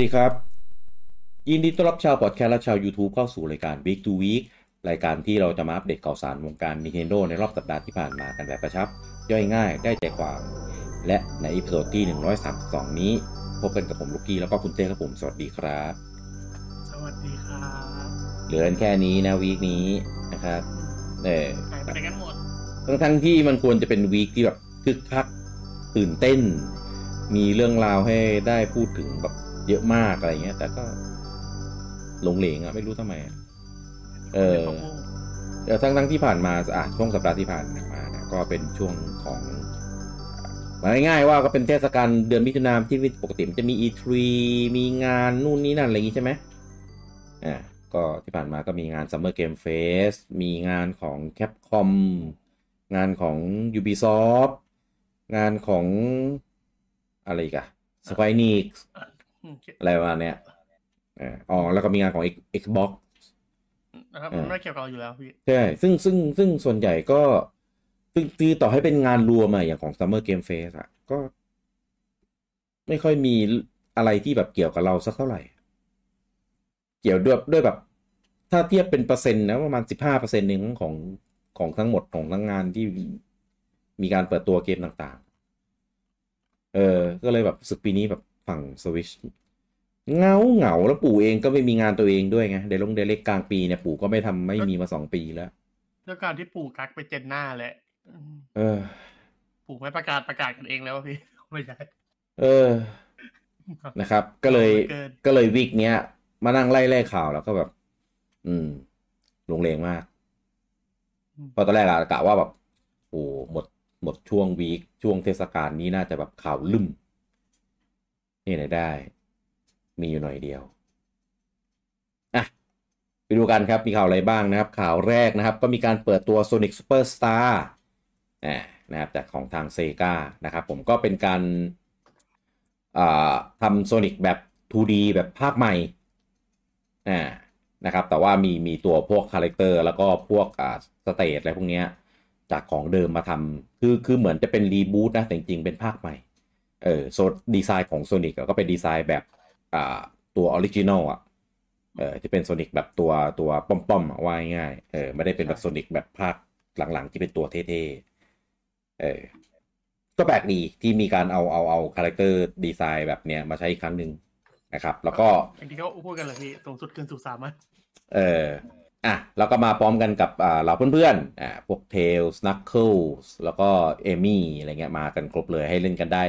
ดีครับ ยินดีต้อนรับชาวพอดแคสต์และชาว YouTube เข้าสู่รายการ Week to Week รายการที่เราจะมาอัปเดตข่าวสารวงการ Nintendo ในรอบสัปดาห์ที่ผ่านมากันแบบกระชับ ย่อยง่ายได้ใจความ และใน episode ที่ 132 นี้พบกันกับผมลูกกี้แล้วก็คุณเต้ครับผมสวัสดีครับ สวัสดีครับเหลือกันแค่นี้นะ week นี้นะครับเออหายไปไหนกันหมดทั้งทั้งๆที่มันควรจะเป็น week ที่แบบคึกคักตื่นเต้น มีเรื่องราวให้ได้พูดถึงแบบ เยอะมากอะไรเงี้ย แต่ก็หลงเหลงอะไม่รู้ทำไมเออเออทั้งทั้งที่ผ่านมาอะช่วงสัปดาห์ที่ผ่านมานี่ยก็เป็นช่วงของมาง่ายๆว่าก็เป็นเทศกาลเดือนมิถุนายนที่ปกติมันจะมี E3 มีงานนู่นนี่นั่นอะไรอย่างงี้ใช่ไหมอ่าก็ที่ผ่านมาก็มีงาน Summer Game Fest มีงานของ Capcom งานของ Ubisoft งานของอะไรกอะ Square Enix อะไรประมาณเนี้ยเอ่ออ๋อแล้วก็มีงานของ X- Xbox นะครับเออมันไม่เกี่ยวกับเราอยู่แล้วพี่ใช่ซึ่งซึ่งซึ่งส่วนใหญ่ก็ซึ่งคือต่อให้เป็นงานรวมอะอย่างของ Summer Game Fest อะก็ ไม่ค่อยมีอะไรที่แบบเกี่ยวกับเราสักเท่าไหร่ เกี่ยวด้วยด้วยแบบ ถ้าเทียบเป็นเปอร์เซ็นต์นะประมาณสิบห้าเปอร์เซ็นต์หนึ่งของของทั้งหมดของทั้งงานที่มีการเปิดตัวเกมต่าง ๆ เออ ก็เลยแบบรู้สึกปีนี้แบบ ฝั่งสวิชเงาเหงาแล้วปู่เองก็ไม่มีงานตัวเองด้วยไงเดลงเดเล็กกลางปีเนี่ยปู่ก็ไม่ทำไม่มีมาสองปีแล้วด้วยการที่ปู่กักไปเจนหน้าแหละอืมเออ ปู่ไม่ประกาศประกาศกันเองแล้วอะพี่ไม่ใช่เออนะครับ ก็เลยเกินก็เลยวิกเนี้ย มานั่งไล่ไล่ข่าวแล้วก็แบบ อืม ลงเลงมากเพราะตอนแรกอะกะว่าแบบโอ้หมดหมดช่วงวีคช่วงเทศกาลนี้น่าจะแบบข่าวลืม นี่ไหนได้ มีอยู่หน่อยเดียวอะไปดูกันครับมีข่าวอะไรบ้างนะครับ ข่าวแรกนะครับ ก็มีการเปิดตัว Sonic Superstar นะครับจากของทางเซกานะครับ ผมก็เป็นการอ่าทำโซนิกแบบ 2D แบบภาคใหม่นะครับ แต่ว่ามีมีตัวพวก character แล้วก็พวก stage อะไรพวกนี้จากของเดิมมาทำคือคือเหมือนจะเป็น reboot นะแต่จริงๆเป็นภาคใหม่ เออโซดีไซน์ของ Sonic อะก็เป็นดีไซน์แบบอ่าตัว original อะเออที่เป็น Sonic แบบตัวตัวป้อมๆอะว่าง่ายๆเออไม่ได้เป็นแบบ Sonic แบบภาคหลังๆ ที่เป็นตัวเท่ๆเออก็แปลกดีที่มีการเอาเอาเอา character design แบบเนี้ยมาใช้อีกครั้งหนึ่งนะครับ แล้วก็อย่างที่เขาพูดกันเลยพี่สูงสุดคืนสู่สามัญอะเออ อะแล้วก็มาพร้อมกันกับเราเพื่อนๆอ่าพวก Tails Knuckles แล้วก็ Amy อะไรเงี้ยมากันครบเลยให้เล่นกันได้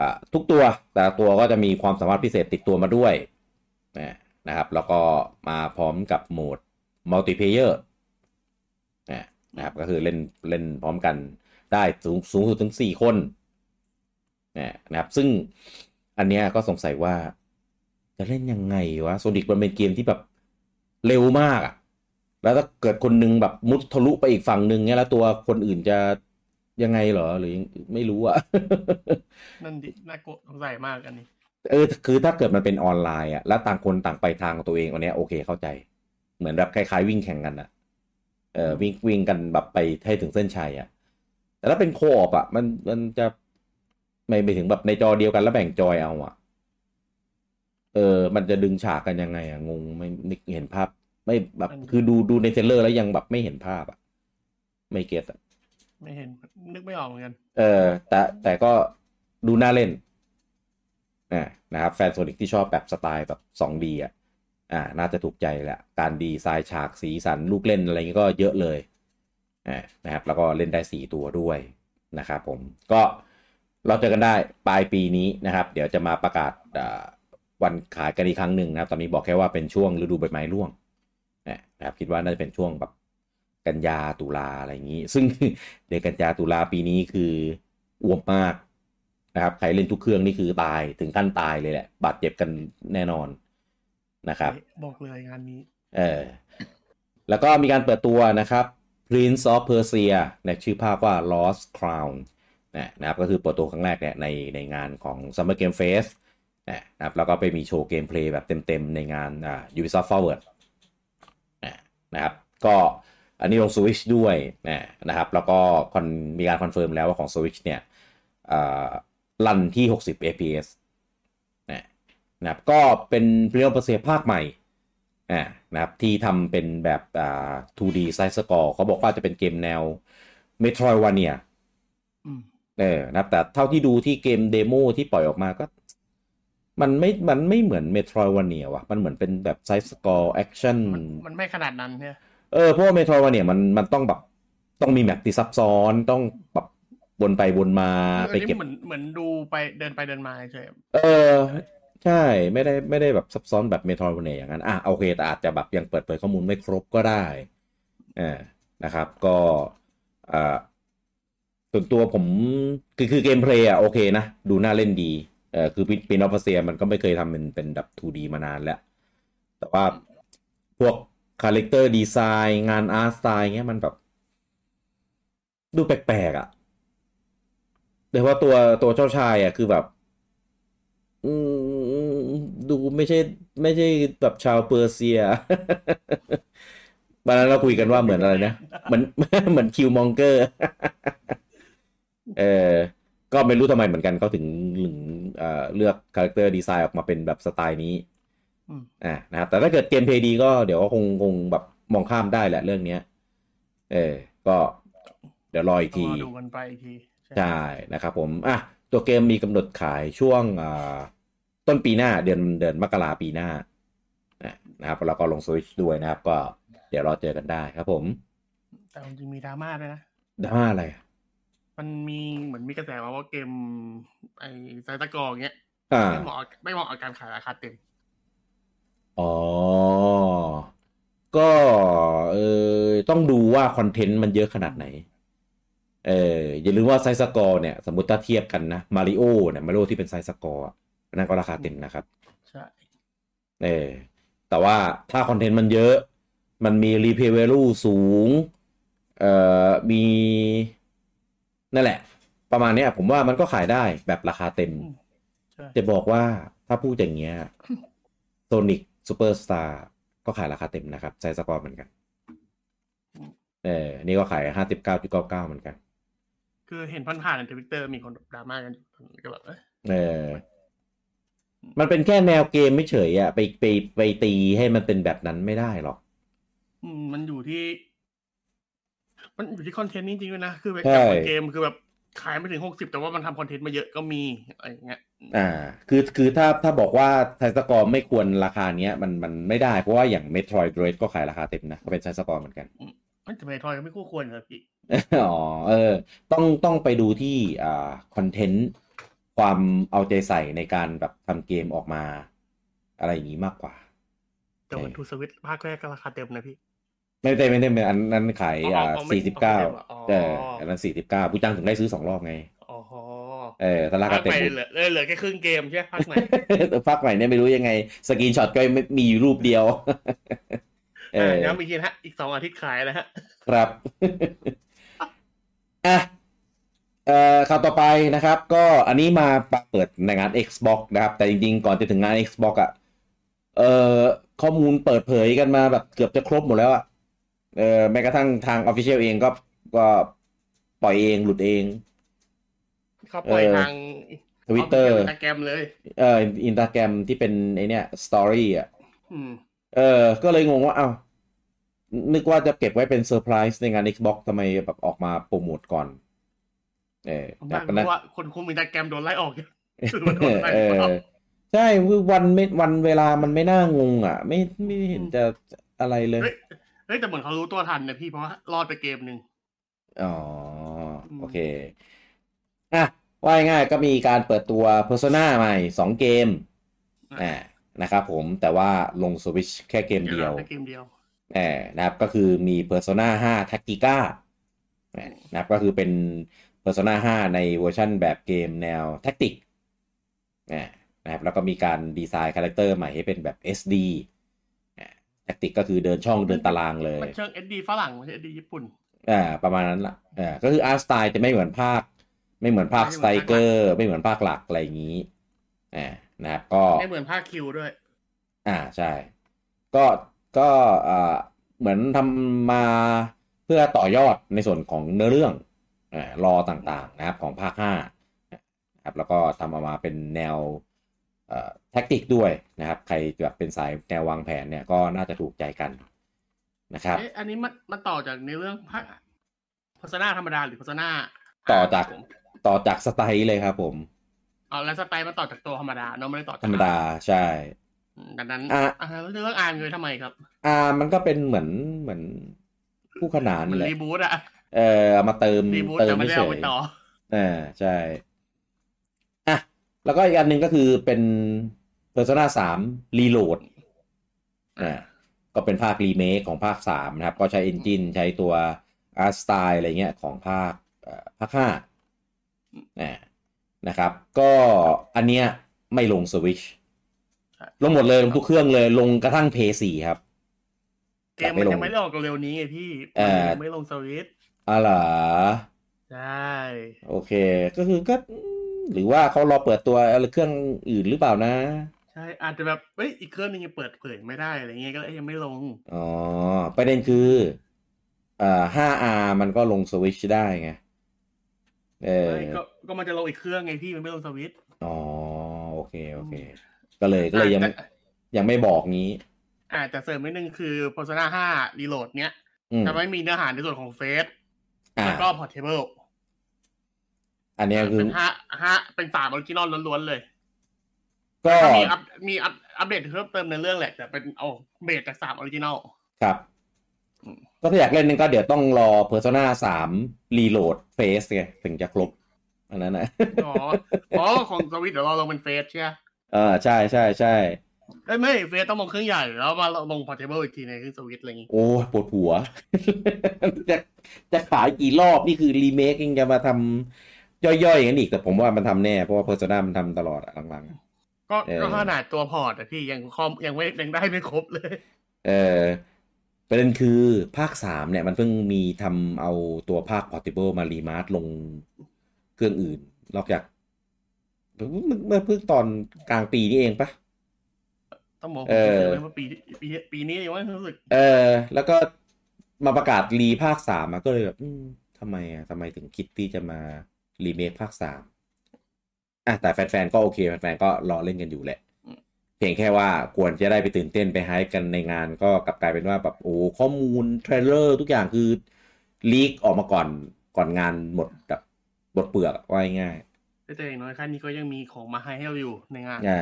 อ่าทุกตัวแต่ตัวก็จะมีความสามารถพิเศษติดตัวมาด้วยนะครับแล้วก็มาพร้อมกับโหมด multiplayer นะนะครับก็คือเล่นเล่นพร้อมกันได้สูงสูงสุดถึง 4 คนนะนะครับซึ่งอันเนี้ยก็สงสัยว่าจะเล่นยังไงวะโซนิกมันเป็นเกมที่แบบเร็วมากอะ แล้วถ้าเกิดคนหนึงแบบมุดทะลุไปอีกฝั่งหนึ่งเนี้ยแล้วตัวคนอื่นจะยังไงเหรอหรือไม่รู้อะนั่นดิน่ากลัวสงสัยมากอันนี้ เออ คือถ้าเกิดมันเป็นออนไลน์อะแล้วต่างคนต่างไปทางของตัวเองอันเนี้ยโอเคเข้าใจ เหมือนแบบคล้ายๆวิ่งแข่งกันอะเออวิ่งวิ่งกันแบบไปให้ถึงเส้นชัยอะแต่ถ้าเป็นโคออปอะมันมันจะไม่ไปถึงแบบในจอเดียวกันแล้วแบ่งจอยเอาอะเออ มันจะดึงฉากกันยังไงอะงงไม่นึกเห็นภาพ ไม่แบบคือดูดูในเทรลเลอร์แล้วยังแบบไม่เห็นภาพอะไม่เก็ตอะไม่เห็น นึกไม่ออกเหมือนกัน เออ แต่แต่ก็ดูน่าเล่นอ่านะครับ แฟนโซนิกที่ชอบแบบสไตล์แบบ 2D อะอ่า น่าจะถูกใจแหละ การดีไซน์ฉากสีสันลูกเล่นอะไรเงี้ยก็เยอะเลยอ่านะครับ แล้วก็เล่นได้ 4 ตัวด้วยนะครับผมก็เราเจอกันได้ปลายปีนี้นะครับ เดี๋ยวจะมาประกาศอ่าวันขายกันอีกครั้งหนึ่งนะครับ ตอนนี้บอกแค่ว่าเป็นช่วงฤดูใบไม้ร่วง นะครับคิดว่าน่าจะเป็นช่วงแบบกันยาตุลาอะไรอย่างนี้ ซึ่งเดือนกันยาตุลาปีนี้คืออ้วมมากนะครับใครเล่นทุกเครื่องนี่คือตายถึงขั้นตายเลยแหละ บาดเจ็บกันแน่นอนนะครับ บอกเลยงานนี้ เออ แล้วก็มีการเปิดตัวนะครับ Prince of Persia ในชื่อภาพว่า Lost Crown นะนะครับก็คือเปิดตัวครั้งแรกเนี่ยในในงานของ Summer Game Fest นะครับแล้วก็ไปมีโชว์เกมเพลย์แบบเต็มๆ ในงานอ่า Ubisoft Forward นะครับ ก็อันนี้ลง Switch ด้วยนะนะครับ แล้วก็คอนมีการ confirm แล้วว่าของ Switch เนี่ย run ที่ 60 fps นะนะครับก็เป็น Prince of Persia ภาคใหม่อ่านะครับที่ทำเป็นแบบอ่า 2D side scroll เขาบอกว่าจะเป็นเกมแนว Metroidvania อืมเออนะครับแต่เท่าที่ดูที่เกม demo ที่ปล่อยออกมาก็ มันไม่ มันไม่เหมือน Metroidvania ว่ะ มันเหมือนเป็นแบบ side scroll action มันมันไม่ขนาดนั้นเนี่ย เออ เพราะว่า Metroidvania มันมันต้องแบบต้องมี map ที่ซับซ้อนต้องแบบวนไปวนมาอันไปนี้เก็บเหมือนเหมือนดูไปเดินไปเดินมาเฉยเออ ใช่ไม่ได้ไม่ได้แบบซับซ้อนแบบ Metroidvania อย่างนั้น อะโอเคแต่อาจจะแบบยังเปิดเผยข้อมูลไม่ครบก็ได้อ่านะครับ ก็อ่าส่วนตัวผมคือคือ gameplay อะโอเคนะ ดูน่าเล่นดี เออคือ Prince of Persia มันก็ไม่เคยทำเป็นเป็นแบบ 2D มานานแล้ว แต่ว่าพวก character design งาน art style เงี้ยมันแบบ ดูแปลกๆอะแต่ว่าตัวตัวเจ้าชายอะคือแบบดูไม่ใช่ ไม่ใช่แบบชาวเปอร์เซียวันนั้นเราคุยกันว่าเหมือนอะไรนะเหมือนเหมือน Killmonger เออ ก็ไม่รู้ทำไมเหมือนกันเขาถึงถึงเอ่อเลือก character design ออกมาเป็นแบบสไตล์นี้ๆอืมอ่านะครับแต่ถ้าเกิด gameplay ดีก็เดี๋ยวก็คงคงแบบมองข้ามได้แหละเรื่องเนี้ย เออ ก็เดี๋ยวรออีกต้องทีรอดูกันไปอีกทีใช่ใช่นะครับผม อะ ตัวเกมมีกำหนดขายช่วงอ่าต้นปีหน้าเดือนเดือนมกราปีหน้าอะนะครับแล้วก็ลงสวิชด้วยนะครับ ก็เดี๋ยวรอเจอกันได้ครับผม แต่จริงๆมีดราม่าด้วยนะดราม่าอะไรอะ มันมีเหมือนมีกระแสมาว่าเกม ไอ้ side scroll เงี้ยอ่าไม่เหมาะไม่เหมาะกับการขายราคาเต็ม อ๋อ ก็เออต้องดูว่าคอนเทนต์มันเยอะขนาดไหน เอออย่าลืมว่า side scroll เนี่ย สมมติถ้าเทียบกันนะมาริโอเนี่ยมาริโอที่เป็น side scroll อะอันนั่นก็ราคาเต็มนะครับ ใช่ เออแต่ว่าถ้าคอนเทนต์มันเยอะ มันมี replay value สูง เอ่อมี นั่นแหละ ประมาณเนี้ยผมว่ามันก็ขายได้แบบราคาเต็มใช่จะบอกว่าถ้าพูดอย่างเงี้ย Sonic Superstars ก็ขายราคาเต็มนะครับ side scroll เหมือนกัน เออนี่ก็ขายห้าสิบเก้าจุดเก้าเก้าเหมือนกัน คือเห็นผ่านๆในทวิตเตอร์มีคนดราม่ากันอยู่ก็แบบเอ้ยเออ มันเป็นแค่แนวเกมไม่เฉยอะไปไปไปตีให้มันเป็นแบบนั้นไม่ได้หรอกอืมมันอยู่ที่ มันอยู่ที่คอนเทนต์จริงๆด้วยนะ คือแบบใช่อย่างบางเกมคือแบบขายไม่ถึงหกสิบแต่ว่ามันทำคอนเทนต์มาเยอะก็มีอะไรอย่างเงี้ย อ่า คือคือถ้าถ้าบอกว่า side scroll ไม่ควรราคาเนี้ยมันมันไม่ได้เพราะว่าอย่าง Metroid Dread ก็ขายราคาเต็มนะก็เป็น side scroll เหมือนกันมันจะไปทอยก็ไม่คู่ควรเลยพี่อ๋อเออ ต้องต้องไปดูที่อ่าคอนเทนต์ความเอาใจใส่ในการแบบทำเกมออกมา อะไรอย่างนี้มากกว่า แต่วันทูสวิตภาคแรกก็ราคาเต็มนะพี่ ไม่ได้ไม่ได้ไม่อันนั้นขายอ๋ออ่าอ๋อไม่สี่สิบเก้าอ๋อเอออันนั้นสี่สิบเก้าผู้จ้างถึงได้ซื้อสองรอบไงอ๋อเออถ้าราภาคาคเต็ใหมม่เหลือเหลือแค่ครึ่งเกมใช่ไหมภาคใหม่แต่ภาคใหม่เนี่ยไม่รู้ยังไง สกรีนช็อตก็ไม่มีอยู่รูปเดียว เออย้ำอีกทีนะฮะอีกสองอาทิตย์ขายแล้วฮะครับอะเอ่อข่าวต่อไปนะครับ ก็อันนี้มาเปิดในงาน Xbox นะครับ แต่จริงๆ ก่อนจะถึงงาน Xbox อะเอ่อข้อมูลเปิดเผยกันมาแบบเกือบจะครบหมดแล้วอะ เอ่อแม้กระทั่งทาง Official เองก็ก็ปล่อยเองหลุดเอง เขาปล่อยเออทาง Twitter อินสตาแกรมเลย เอ่ออินสตาแกรมที่เป็นไอเนี้ยสตอรี่อะอืมเออ ก็เลยงงว่าเอ้านึกว่าจะเก็บไว้เป็นเซอร์ไพรส์ในงาน Xbox ทำไมแบบออกมาโปรโมทก่อน เออผมแต่ว่าก็นะเพนะราะว่าคนคุมอินสตาแกรมโดนไล่ออกอยู่คือมันโดนไล่ออกอใช่วันไม่วันเวลามันไม่น่างงอะ ไม่ไม่เห็นจะอะไรเลย เฮ้ยเฮ้ยแต่เหมือนเขารู้ตัวทันนะพี่เพราะว่ารอดไปเกมหนึ่งอ๋ออืมโอเค อะ ว่าง่ายๆก็มีการเปิดตัว Persona ใหม่สองเกมอ่านะครับผมแต่ว่าลง Switch แค่เกมเดียวแค่เกมเดียวแหมนะครับก็คือมี Persona 5 Tactica แหมนะครับก็คือเป็น Persona 5 ในเวอร์ชันแบบเกมแนว tactic นะครับแล้วก็มีการดีไซน์ character ใหม่ให้เป็นแบบ SD แท็กติกก็คือเดินช่องเดินตารางเลยมันเชิงเอดีฝรั่งไม่ใช่เอดีญี่ปุ่นอ่าประมาณนั้นละอ่าก็คือ art style จะไม่เหมือนภาค ไม่เหมือนภาคไม่สเหมืไตอนภาคเกอร์ไม่เหมือนภาคหลักอะไรอย่างนี้อ่านะครับก็ไม่เหมือนภาคคิวด้วย อ่าใช่ ก็ก็อ่าเหมือนทำมาเพื่อต่อยอดในส่วนของเนื้อเรื่องอ่ารอต่างๆนะครับของภาคห้านะครับแล้วก็ทำออกมาเป็นแนว แท็กติกด้วยนะครับ ใครแบบเป็นสายแนววางแผนเนี่ยก็น่าจะถูกใจกันนะครับเอ๊ะอันนี้มันมันต่อจากในเรื่องพระโฆษณาธรรมดาหรือโฆษณาต่อจากผมต่อจากสไตล์เลยครับผมอ๋อแล้วสไตล์มันต่อจากตัวธรรมดาเนาะไม่ได้ต่อจากธรรมดาใช่อืมดังนั้นอะอ่าแล้วเรื่องอ่านเลยทำไมครับ อ่ามันก็เป็นเหมือนเหมือนคู่ขนานมันแหละรีบูตอะเออเอามาเติมรีบูตเติแต่มไม่ไม่ได้เฉเอาไปยต่ออ่าใช่อะ แล้วก็อีกอันหนึ่งก็คือเป็น Persona 3 Reload อ่าก็เป็นภาครีเมคของภาค 3 นะครับ ก็ใช้เอนจินใช้ตัว Art Style อะไรเงี้ยของภาคเอ่อภาค5อ่านะครับ ก็อันเนี้ยไม่ลง Switch ใช่ลงหมดเลยลงทุกเครื่องเลยลงกระทั่ง p 4ครับ เกมมันยังไม่ได้ออกเร็วนี้ไงพี่เอ่อมันยังไม่ลงสวิตช์อ่าเหรอใช่ โอเค ก็คือก็อืม หรือว่าเขารอเปิดตัวอะไรเครื่องอื่นหรือเปล่านะใช่อาจจะแบบเอ้ยอีกเครื่องนึงยังเปิดเผยไม่ได้อะไรเงี้ยก็เลยยังไม่ลงอ๋อประเด็นคืออ่า 5R มันก็ลงสวิตชได้ไงเออไม่ก็ก็มันจะลงอีกเครื่องไงพี่มันไม่ลงสวิตช์อ๋อโอเคโอเค ก็เลยก็เลยยังอะแต่ยังไม่บอกงี้อ่าแต่เสริมนิดนึงคือ Persona 5 Reload เนี้ยอืมจะไม่มีเนื้อหาในส่วนของเฟสอ่าแล้วก็ Portable อันเนี้ยคือเป็นห้าห้าเป็นสาม original ล้วนๆเลย ก็ก็มี up มีอัพอัปเดตเพิ่มเติมในเรื่องแหละแต่เป็นเอา base จากสาม originalครับอืมก็ถ้าอยากเล่นนึงก็เดี๋ยวต้องรอ Persona 3 Reload FES ไงถึงจะครบ อันนั้นนะอ๋ออ๋อของสวิตเดี๋ยวเราลงเป็น FES ใช่ไหมเออใช่ใช่ใช่เอ้ยไม่ FES ต้องลงเครื่องใหญ่แล้วมาลง Portable อีกทีในเครื่องสวิตอะไรอย่างงี้โอ้ยปวดหัว จะจะขายกี่รอบนี่คือรีเมคยังจะมาทำ ย่อยๆอย่างนั้นอีกแต่ผมว่ามันทำแน่เพราะว่า Persona มันทำตลอดอะหลังก็เออก็ขนาดตัว port อะพี่ยังคอมยังไม่ยังได้ไม่ครบเลยๆเออประเด็นคือภาคสามเนี่ยมันเพิ่งมีทำเอาตัวภาค Portable มา remaster ลงเครื่องอื่นนอกจากเมื่อเพิ่งตอนกลางปีนี้เองปะต้องบอกผมเออซื้อไว้เมื่อปีปีปีนี้ยังว่ารู้สึก เออ แล้วก็มาประกาศรีภาคสามอะก็เลยแบบอืมทำไมอะทำไมถึงคิดที่จะมา รีเมคภาคสามอะแต่แฟนๆ ก็โอเคแฟนๆ ก็รอเล่นกันอยู่แหละ เพียงแค่ว่าควรจะได้ไปตื่นเต้นไป hype กันในงานก็กลับกลายเป็นว่าแบบโอ้ข้อมูล trailer ทุกอย่างคือ leak ออกมาก่อนก่อนงานหมดแบบหมดเปลือกอะว่าง่ายแต่อย่างน้อยขั้นนี้ก็ยังมีของมาให้ให้เราอยู่ในงานๆอ่า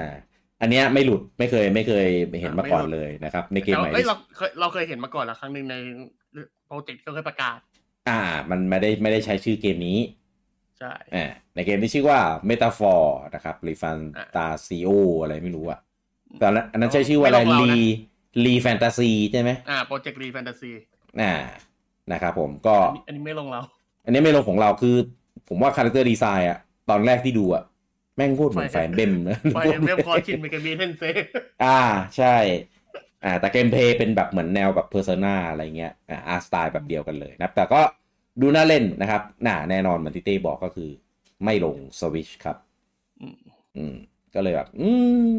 อันเนี้ยไม่หลุดไม่เคยไม่เคยเห็นมาก่อนไม่หลุดเลยนะครับ ในเกมแต่ใหม่ว่าเอ้ยเราเคยเราเคยเห็นมาก่อนแล้วครั้งหนึ่งในโปรเจกต์ก็เคยประกาศ อ่า มันไม่ได้ไม่ได้ใช้ชื่อเกมนี้ ใช่อ่าในเกมที่ชื่อว่า Metaphor นะครับ ReFan อ่า tazio อะไรไม่รู้อะแต่อันนั้นอันนั้นใช้ชื่อว่าอะไรไม่ลงเรา Re นะ Re Fantasy ใช่ไหมอ่า Project Re Fantasyอ่านะครับผมก็อันนี้ไม่ลงเรา อันนี้ไม่ลงของเราคือ ผมว่า character design อะตอนแรกที่ดูอะแม่งพูดเหมือน Fire Emblem นะ Fire Emblem cross Shin Megami Tenseiอ่าใช่ อ่าแต่ gameplay เป็นแบบเหมือนแนวแบบ Persona อะไรเงี้ยอ่า art style แบบเดียวกันเลยนะครับแต่ก็ ดูน่าเล่นนะครับน่าแน่นอนเหมือนที่เต้บอกก็คือ ไม่ลงสวิชครับอืมอืมก็เลยแบบอืม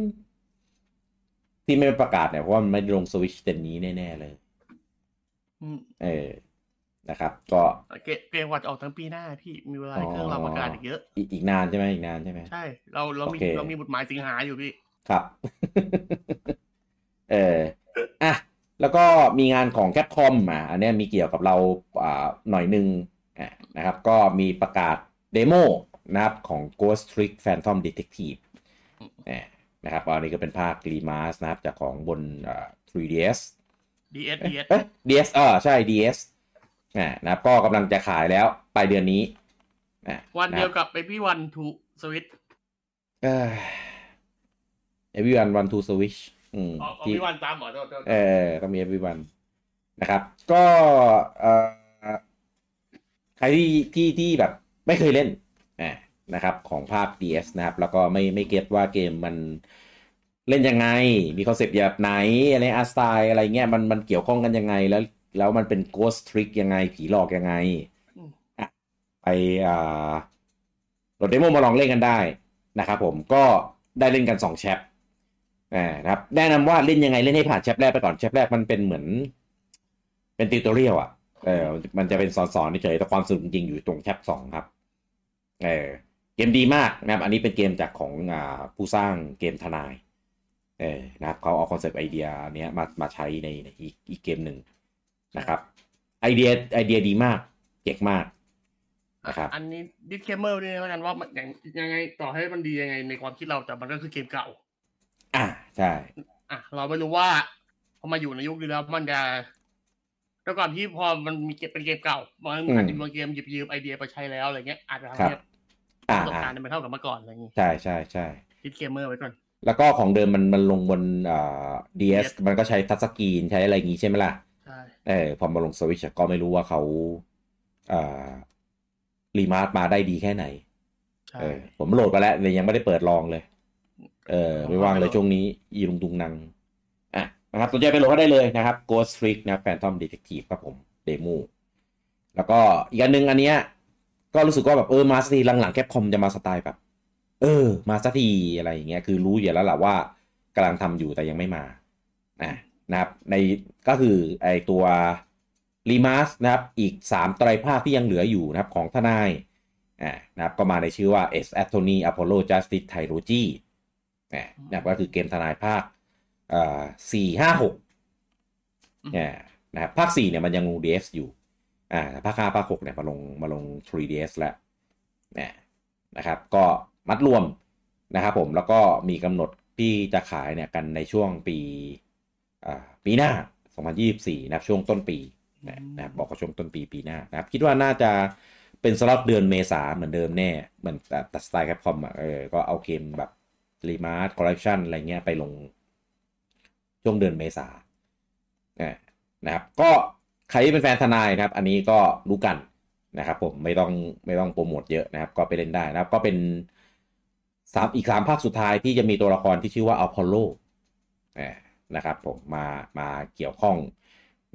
ที่ไม่ประกาศเนี่ยเพราะว่ามันไม่ได้ลงสวิชเต็มนี้แน่ๆเลยอืมเออนะครับ ก็เกมเกมวัดออกทั้งปีหน้าพี่มีเวลาให้เครื่องเราประกาศอีกเยอะอีกอีกนานใช่ไหมอีกนานใช่ไหมใช่ เราเรามีโอเคเรามีบุตรหมายสิงหาอยู่พี่ ครับ เอออะ แล้วก็มีงานของ Capcom อะอันเนี้ยมีเกี่ยวกับเราอ่าหน่อยหนึ่งอะนะครับก็มีประกาศ demo นะครับของ Ghost Trick Phantom Detective อะนะครับอันนี้ก็เป็นภาค remaster นะครับจากของบนอ่า 3DS DS เอ๊ะ DS เอ๊ะ DS อ่าใช่ DS อะนะครับก็กำลังจะขายแล้วปลายเดือนนี้อะวันเดียวะครับกับ Baby One to Switch เอ้ย Everyone want to switch อืมอ๋อที่ Baby One ตามเหรอโทษโทษเออต้องมี everyone นะครับ ก็เอ่อใครที่ที่ที่แบบ ไม่เคยเล่นอะนะครับ ของภาค DS นะครับ แล้วก็ไม่ไม่เก็ตว่าเกมมันเล่นยังไง มีคอนเซปต์แบบไหน อะไร art style อะไรเงี้ยมันมันเกี่ยวข้องกันยังไง แล้ว แล้วมันเป็น ghost trick ยังไง ผีหลอกยังไงอะไปอ่าโหลด demo มาลองเล่นกันได้นะครับผมก็ได้เล่นกันสอง chap อ่านะครับแนะนำว่าเล่นยังไงเล่นให้ผ่าน chap แรกไปก่อน chap แรกมันเป็นเหมือน เป็น tutorial อะเออมันจะเป็นสอนๆเฉยแต่ความสนุกจริงอยู่ตรง chap สองครับเออเกมดีมากนะครับ อันนี้เป็นเกมจากของอ่าผู้สร้างเกมทนายเออนะครับเขาเอา concept ไอเดียเนี้ยมามาใช้ในอีกอีกเกมหนึ่งนะครับไอเดียไอเดียดีมากเจ๋งมากนะครับอันนี้ disclaimer ด้วยแล้วกันว่ามันอย่างยังไงต่อให้มันดียังไงในความคิดเราแต่มันก็คือเกมเก่า อ่าใช่ อะเราไม่รู้ว่าพอมาอยู่ในยุคนี้แล้วมันจะแล้วก่อนที่พอมันมีเกมเป็นเกมเก่ามันอาจจะมีบางเกมหยิบยืมไอเดียไปใช้แล้วอะไรเงี้ยอาจจะทำครัให้บอ่าประสบอ่าการณ์มันไม่เท่ากับเมื่อก่อนอะไรอย่างงี้ใช่ใช่ใช่ disclaimer ไว้ก่อนแล้วก็ของเดิมมันมันลงบนอ่า DS DS มันก็ใช้ touch screen ใช้อะไรอย่างงี้ใช่ไหมล่ะใช่เออพอมาลงสวิชก็ไม่รู้ว่าเขาอ่า remaster มาได้ดีแค่ไหนใช่เออผมโหลดไปแล้วแต่ยังไม่ได้เปิดลองเลย เออไม่ว่างเลยช่วงนี้ อีลุงตุงนัง อะนะครับสนใจไปโหลดก็ได้เลยนะครับ Ghost Trick นะ Phantom Detective ครับผม demo แล้วก็อีกอันหนึงอันเนี้ย ก็รู้สึกว่าแบบเออมาสักทีหลังๆ Capcom จะมาสไตล์แบบ เออ มาสักทีอะไรอย่างเงี้ยคือรู้อยู่แล้วแหละว่ากำลังทำอยู่แต่ยังไม่มานะนะครับ ในก็คือไอตัว remaster นะครับ อีก 3 ไตรภาคที่ยังเหลืออยู่นะครับของทนายอ่านะครับก็มาในชื่อว่า Ace Attorney Apollo Justice Trilogy นะครับก็คือเกมทนายภาคอ่าสี่ห้าหกอ่านะครับภาคสี่เนี่ยมันยังลง DS อยู่อ่าแต่ภาคห้าภาคหกเนี่ยมาลงมาลง 3DS แล้วนะนะครับก็มัดรวมนะครับผมแล้วก็มีกำหนดที่จะขายเนี่ยกันในช่วงปีอ่าปีหน้า 2024 นะครับช่วงต้นปีนะนะครับบอกว่าช่วงต้นปีปีหน้านะครับคิดว่าน่าจะเป็นสล็อตเดือนเมษาเหมือนเดิมแน่เหมือนแต่แต่สไตล์ Capcom อะเออก็เอาเกมแบบ remaster collection อะไรเงี้ยไปลงช่วงเดือนเมษาอ่านะครับ ก็ใครที่เป็นแฟนทนายนะครับ อันนี้ก็รู้กันนะครับผมไม่ต้องไม่ต้องโปรโมทเยอะนะครับ ก็ไปเล่นได้นะครับ ก็เป็นสามอีกสามภาคสุดท้ายที่จะมีตัวละครที่ชื่อว่า Apollo นะครับผมมามาเกี่ยวข้อง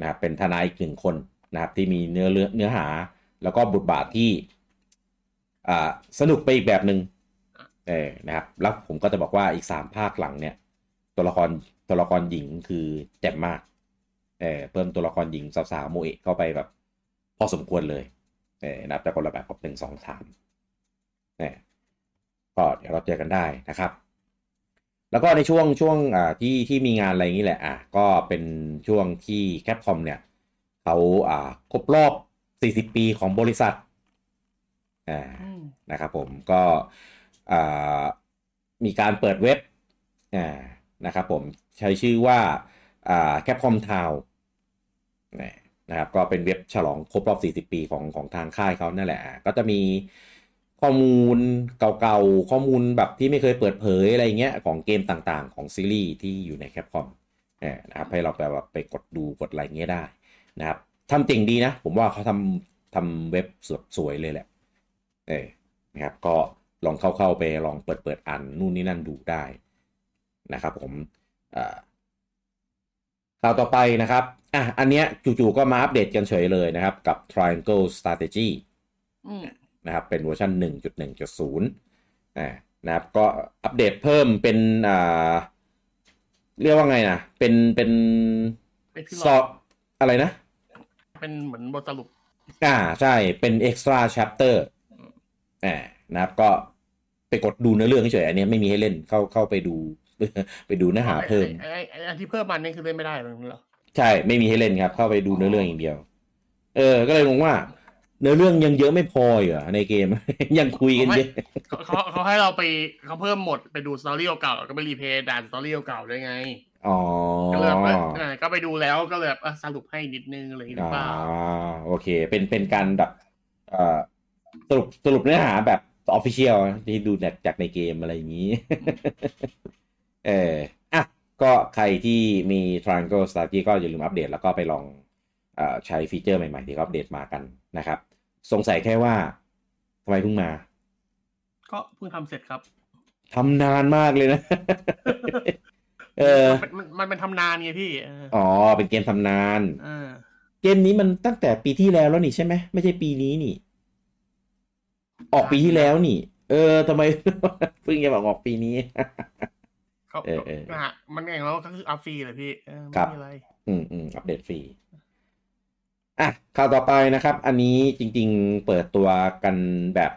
นะครับเป็นทนายอีกหนึ่งคนนะครับ ที่มีเนื้อเลืองเนื้อหา แล้วก็บทบาทที่อ่าสนุกไปอีกแบบหนึ่ง เออนะครับแล้วผมก็จะบอกว่าอีกสามภาคหลังเนี่ย ตัวละครตัวละครหญิงคือแจ่มมากเออเพิ่มตัวละครหญิงสาวๆโมเอะเข้าไปแบบ พอสมควรเลยเออนับจากคนละแบบกับหนึ่งสองสามเนี่ยก็เดี๋ยวเราเจอกันได้นะครับ แล้วก็ในช่วงช่วงอ่าที่ที่มีงานอะไรอย่างนี้แหละอะก็เป็นช่วงที่แคปคอมเนี่ยเขาอ่าครบรอบ 40 ปีของบริษัทอ่าอืมนะครับผมก็อ่า มีการเปิดเว็บนะครับผมใช้ชื่อว่าอ่า Capcom Town นะครับก็เป็นเว็บฉลองครบรอบ 40 ปีของของทางค่ายเขานั่นแหละ ก็จะมีข้อมูลเก่าๆ ข้อมูลแบบที่ไม่เคยเปิดเผยอะไรเงี้ยของเกมต่างๆ ของซีรีส์ที่อยู่ใน Capcom เนี่ยนะครับให้เราแบบไปกดดูกดอะไรเงี้ยได้นะครับทำจริงดีนะ ผมว่าเขาทำทำเว็บสวยสวยเลยแหละเออนะครับก็ ลองเข้าๆไปลองเปิดเปิดอ่านนู่นนี่นั่นดูได้นะครับผมอ่าข่าวต่อไปนะครับอะอันเนี้ยจู่ๆก็มาอัปเดตกันเฉยเลยนะครับ กับ Triangle Strategy อืมนะครับเป็นเวอร์ชัน1.1.0อ่านะครับก็อัปเดตเพิ่มเป็นอ่าเรียกว่าไงนะเป็นเป็นเป็นพี่ซรอออะไรนะ เป็นเหมือนบทสรุปอ่าใช่เป็น extra chapter อ่านะครับก็ ไปกดดูเนื้อเรื่องเฉยๆอันเนี้ยไม่มีให้เล่นเข้าเข้าไปดู ไปดูเนื้อหาเพิ่มไอ้ไอ้ไอ้ไอ้ที่เพิ่มมันนี่คือเล่นไม่ได้หรอเหรอใช่ไม่มีให้เล่นครับ เข้าไปดูเนื้อเรื่องอย่างเดียว เออ ก็เลยงงว่า เนื้อเรื่องยังเยอะไม่พอเหรอในเกม ยังคุยกันเยอะเขาเขาเขาให้เราไปเขาเพิ่มหมดไปดู story เก่าๆก็ไป replay ด่าน story เก่าๆด้วยไงอ๋อก็เลยแบบว่าเออก็ไปดูแล้วก็เลยแบบอะสรุปให้นิดนึงอะไรอย่างงี้หรือเปอ่าโอเค เป็นเป็นการแบบเอ่อสรุปสรุปเนื้อหาแบบ official ที่ดูจากจากในเกมอะไรอย่างนี้ เอออะก็ใครที่มี Triangle Strategy ก็อย่าลืมอัปเดตแล้วก็ไปลองเอ่อใช้ฟีเจอร์ใหม่ๆ ที่เขาอัปเดตมากันนะครับ สงสัยแค่ว่าทำไมเพิ่งมา ก็เพิ่งทำเสร็จครับทำนานมากเลยนะ เออ มันมันมันเป็นทำนานไงพี่เอออ๋อ เป็นเกมทำนานเออเกมนี้มันตั้งแต่ปีที่แล้วแล้วนี่ใช่ไหม ไม่ใช่ปีนี้นี่ ออกปีที่แล้วนี่ เออทำไมเพิ่งจะบอกออกปีนี้เขาเออเออนะฮะมันอย่างเราก็คืออัพฟรีเลยพี่เออครัไม่บมีอะไร อืมอืมอัปเดตฟรีอะข่าวต่อไปนะครับ อันนี้จริง ๆ เปิดตัวกันแบบ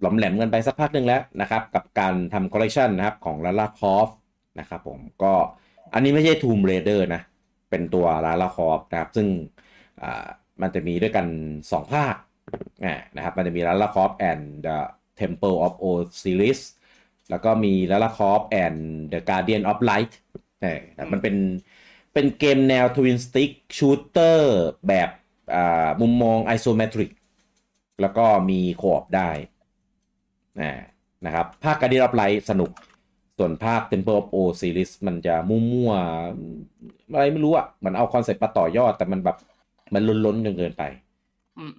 หลอมแหลมกันไปสักพักหนึ่งแล้วนะครับ กับการทำคอลเลกชันนะครับของ Lara Croft นะครับผมก็อันนี้ไม่ใช่ Tomb Raider นะ เป็นตัว Lara Croft นะครับ ซึ่งมันจะมีด้วยกัน 2 ภาค นะครับมันจะมี Lara Croft and the Temple of Osiris แล้วก็มี Lara Croft and the Guardian of Light เนี่ยมันเป็นเป็นเกมแนว Twin Stick Shooter แบบมุมมอง isometric แล้วก็มี co-op ได้นะครับภาค Guardian of Light สนุก ส่วนภาค Temple of Osiris มันจะมั่วๆอะไรไม่รู้อะ มันเอา concept มาต่อยอด แต่มันแบบ มันล้นๆจนเกินไป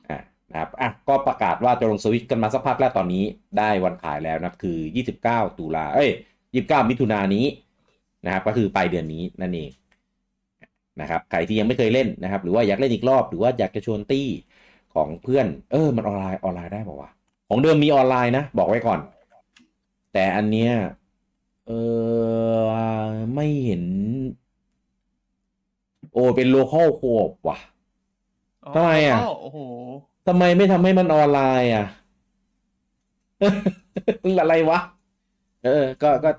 อ่า นะครับอะก็ประกาศว่าจะลงสวิตกันมาสักพักแล้วตอนนี้ได้วันขายแล้วนะคือ 29 ตุลาเอ้ย 29 มิถุนายนนี้นะครับก็คือปลายเดือนนี้นั่นเองนะครับใครที่ยังไม่เคยเล่นนะครับ หรือว่าอยากเล่นอีกรอบหรือว่าอยากจะชวนตี้ของเพื่อน เออ มันออนไลน์ออนไลน์ได้ป่าวะของเดิมมีออนไลน์นะ บอกไว้ก่อน แต่อันเนี้ยเออไม่เห็น โอ้เป็น local co-op ว่ะทำไมอะโอ้โห ทำไมไม่ทำให้มันออนไลน์อะ อะไรวะ เออ ก็ก็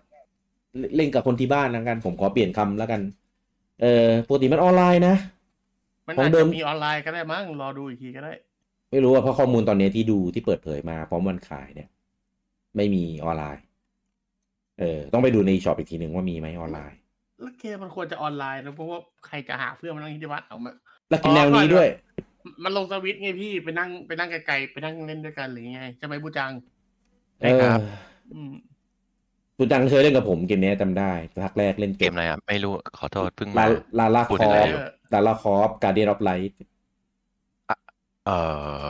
เล่นกับคนที่บ้านแล้วกัน ผมขอเปลี่ยนคำแล้วกัน เออปกติมันออนไลน์นะ มันอาจจะมีออนไลน์ก็ได้มั้งรอดูอีกทีก็ได้ ไม่รู้ว่าเพราะข้อมูลตอนนี้ที่ดูที่เปิดเผยมาพร้อมวันขายเนี่ย ไม่มีออนไลน์ เออ ต้องไปดูในช็อปอีกทีหนึ่งว่ามีไหมออนไลน์ แล้วเคมันควรจะออนไลน์นะเพราะว่าใครจะหาเพื่อนมานั่งที่วัดเอามาแล้วกินแนวนี้ด้วย มันลงสวิตไงพี่ไปนั่งไปนั่งไกลๆไปนั่งเล่นด้วยกันหรือไงจะไปบูจังใช่ครับบูจังเคยเล่นกับผมเกมนี้จำได้พักแรกเล่นเกมอะไรอะไม่รู้ขอโทษเพิ่งลาลาลาคอฟลาลาคอฟการ์เดียนออฟไลท์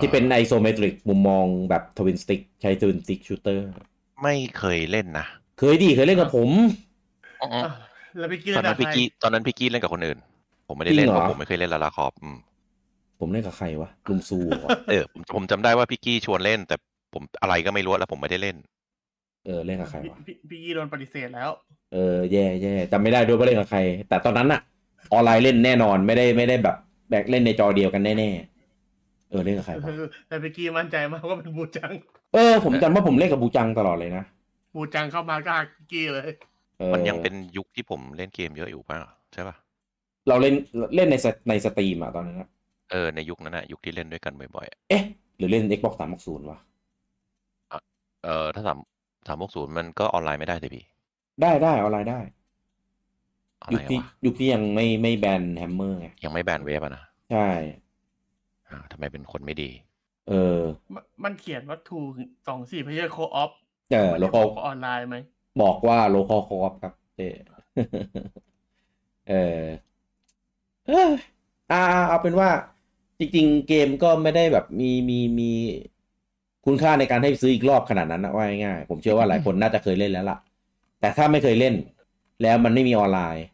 ที่เป็นไอโซเมตริกมุมมองแบบ twin stick ใช้ twin stick shooter ไม่เคยเล่นนะ เคยดีเคยเล่นกับผมแล้วพี่กี้ตอนนั้นพี่กี้ตอนนั้นพี่กี้เล่นกับคนอื่น ผมไม่ได้เล่นเพราะผมไม่เคยเล่น Lara Croft ผมเล่นกับใครวะลุงซูเออผมผมจำได้ว่าพี่กี้ชวนเล่น แต่ผมอะไรก็ไม่รู้แล้วผมไม่ได้เล่น เออเล่นกับใครวะพี่กี้โดนปฏิเสธแล้ว เออแย่แย่จำไม่ได้ด้วยว่าเล่นกับใคร แต่ตอนนั้นอะออนไลน์เล่นแน่นอนไม่ได้ไม่ได้แบบแบกเล่นในจอเดียวกันแน่ๆเออเล่นกับใครวะแต่พี่กี้มั่นใจมากว่าเป็นบูจัง เออ ผมจำว่าผมเล่นกับบูจังตลอดเลยนะบูจังเข้ามาก็กี้เลยมันยังเป็นยุคที่ผมเล่นเกมเยอะอยู่ป่ะใช่ป่ะเราเล่นเล่นในในสตรีมอะตอนนั้น เออในยุคนั้นอะยุคที่เล่นด้วยกันบ่อยๆ เอ๊ะ หรือเล่น Xbox 3 6 0วะ เออถ้าสามสามหกศูนย์มันก็ออนไลน์ไม่ได้สิพี่ได้ได้ออนไลน์ได้ยุคที่ยุคที่ยังไม่ไม่แบนแฮมเมอร์ไง ยังไม่แบนเวฟอะนะใช่ทำไมเป็นคนไม่ดี เออ มันเขียนว่าทูสองสี่เพย์โคออฟเออโลคอลออนไลน์ไหมบอกว่าโลคอลโคออฟครับเออเออเอออ่าเอาเป็นว่า จริงๆ เกมก็ไม่ได้แบบมีมีมีคุณค่าในการให้ซื้ออีกรอบขนาดนั้นนะว่าง่ายๆผมเชื่อว่าหลายคนน่าจะเคยเล่นแล้วล่ะ แต่ถ้าไม่เคยเล่น แล้วมันไม่มีออนไลน์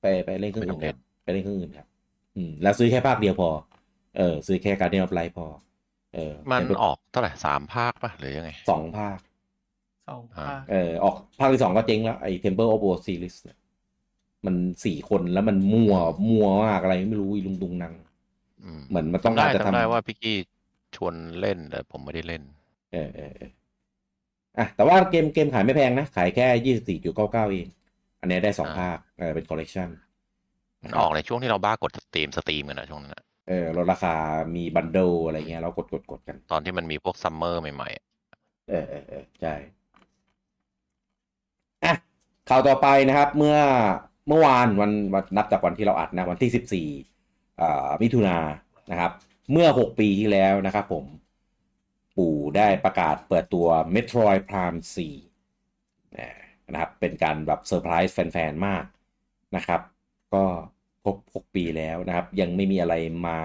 ไปไปเล่นเครื่องอื่นครับไปเล่นเครื่องอื่นครับ อืม แล้วซื้อแค่ภาคเดียวพอ เออ ซื้อแค่การเดียนออฟไลท์พอ เออมันออกเท่าไหร่สามภาคป่ะหรือยังไงสองภาคสองภาคเออออกภาคที่สองก็เจ๊งแล้วไอ้ Temple of Osiris มันสี่คนแล้วมันมั่วมั่วมากอะไรไม่รู้อีลุงตุงนัง เหมือนมันต้องการจะทำได้ว่าพี่กี้ชวนเล่นแต่ผมไม่ได้เล่น เออเอออะแต่ว่าเกมเกมขายไม่แพงนะ ขายแค่ยี่สิบสี่จุดเก้าเก้าเอง อันนี้ได้สองภาคเออเป็นคอลเลกชันมันออกในช่วงที่เราบ้ากด Steam Steam กันนะช่วงนั้นเออลดราคามี bundle อะไรเงี้ยเรากดกดกดกัน ตอนที่มันมีพวก summer ใหม่ๆ เออเออเออใช่อะข่าวต่อไปนะครับ เมื่อเมื่อวานวันวันนับจากวันที่เราอัดนะ วันที่สิบสี่อ่า มิถุนานะครับ เมื่อหกปีที่แล้วนะครับผม ปู่ได้ประกาศเปิดตัว Metroid Prime 4นะครับ เป็นการแบบเซอร์ไพรส์แฟนๆ มากนะครับ ก็ครบ 6 ปีแล้วนะครับ ยังไม่มีอะไรมา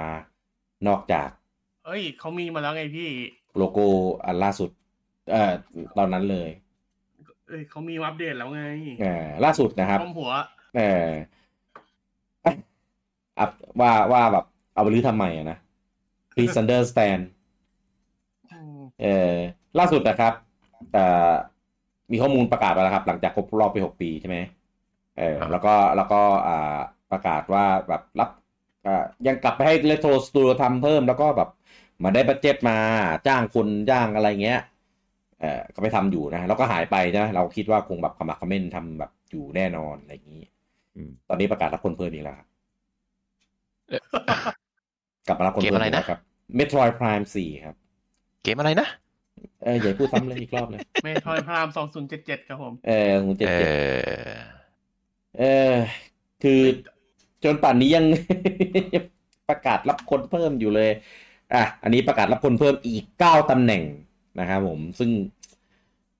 นอกจาก เอ้ย เขามีมาแล้วไงพี่ โลโก้อันล่าสุด เอ่อ ตอนนั้นเลย เอ้ยเขามีอัปเดตแล้วไงอ่าล่าสุดนะครับหัวเออ อัพว่าว่าแบบเอาไปรื้อทำไมอะนะ Please understand เออล่าสุดนะครับเอ่อมีข้อมูลประกาศมาแล้วครับ หลังจากครบรอบไปหกปีใช่ไหมเออแล้วก็แล้วก็อ่าประกาศว่าแบบรับอ่ายังกลับไปให้เลโทรสตูดิโอทำเพิ่มแล้วก็แบบมาได้บัตเจ็ตมาจ้างคนจ้างอะไรเงี้ยเออก็ไปทำอยู่นะแล้วก็หายไปนะเราคิดว่าคงแบบขมักเขม้นทำแบบอยู่แน่นอนอะไรอย่างนี้อืมตอนนี้ประกาศรับคนเพิ่มอีกแล้วครับเอ๊ะ กลับมารับคนเกมเพิ่มอะไรอีกนะแล้วครับ Metroid Prime 4 ครับ เกมอะไรนะเอออย่าพูดซ้ำเลยอีกรอบเลยเมทรอยพรามสองศูนย์เจ็ดเจ็ดครับผม เออคุณเจ็ดเอเจ็ดอเออ คือจนป่านนี้ยังประกาศรับคนเพิ่มอยู่เลย อะ อันนี้ประกาศรับคนเพิ่มอีกเก้าตำแหน่งนะครับผม ซึ่ง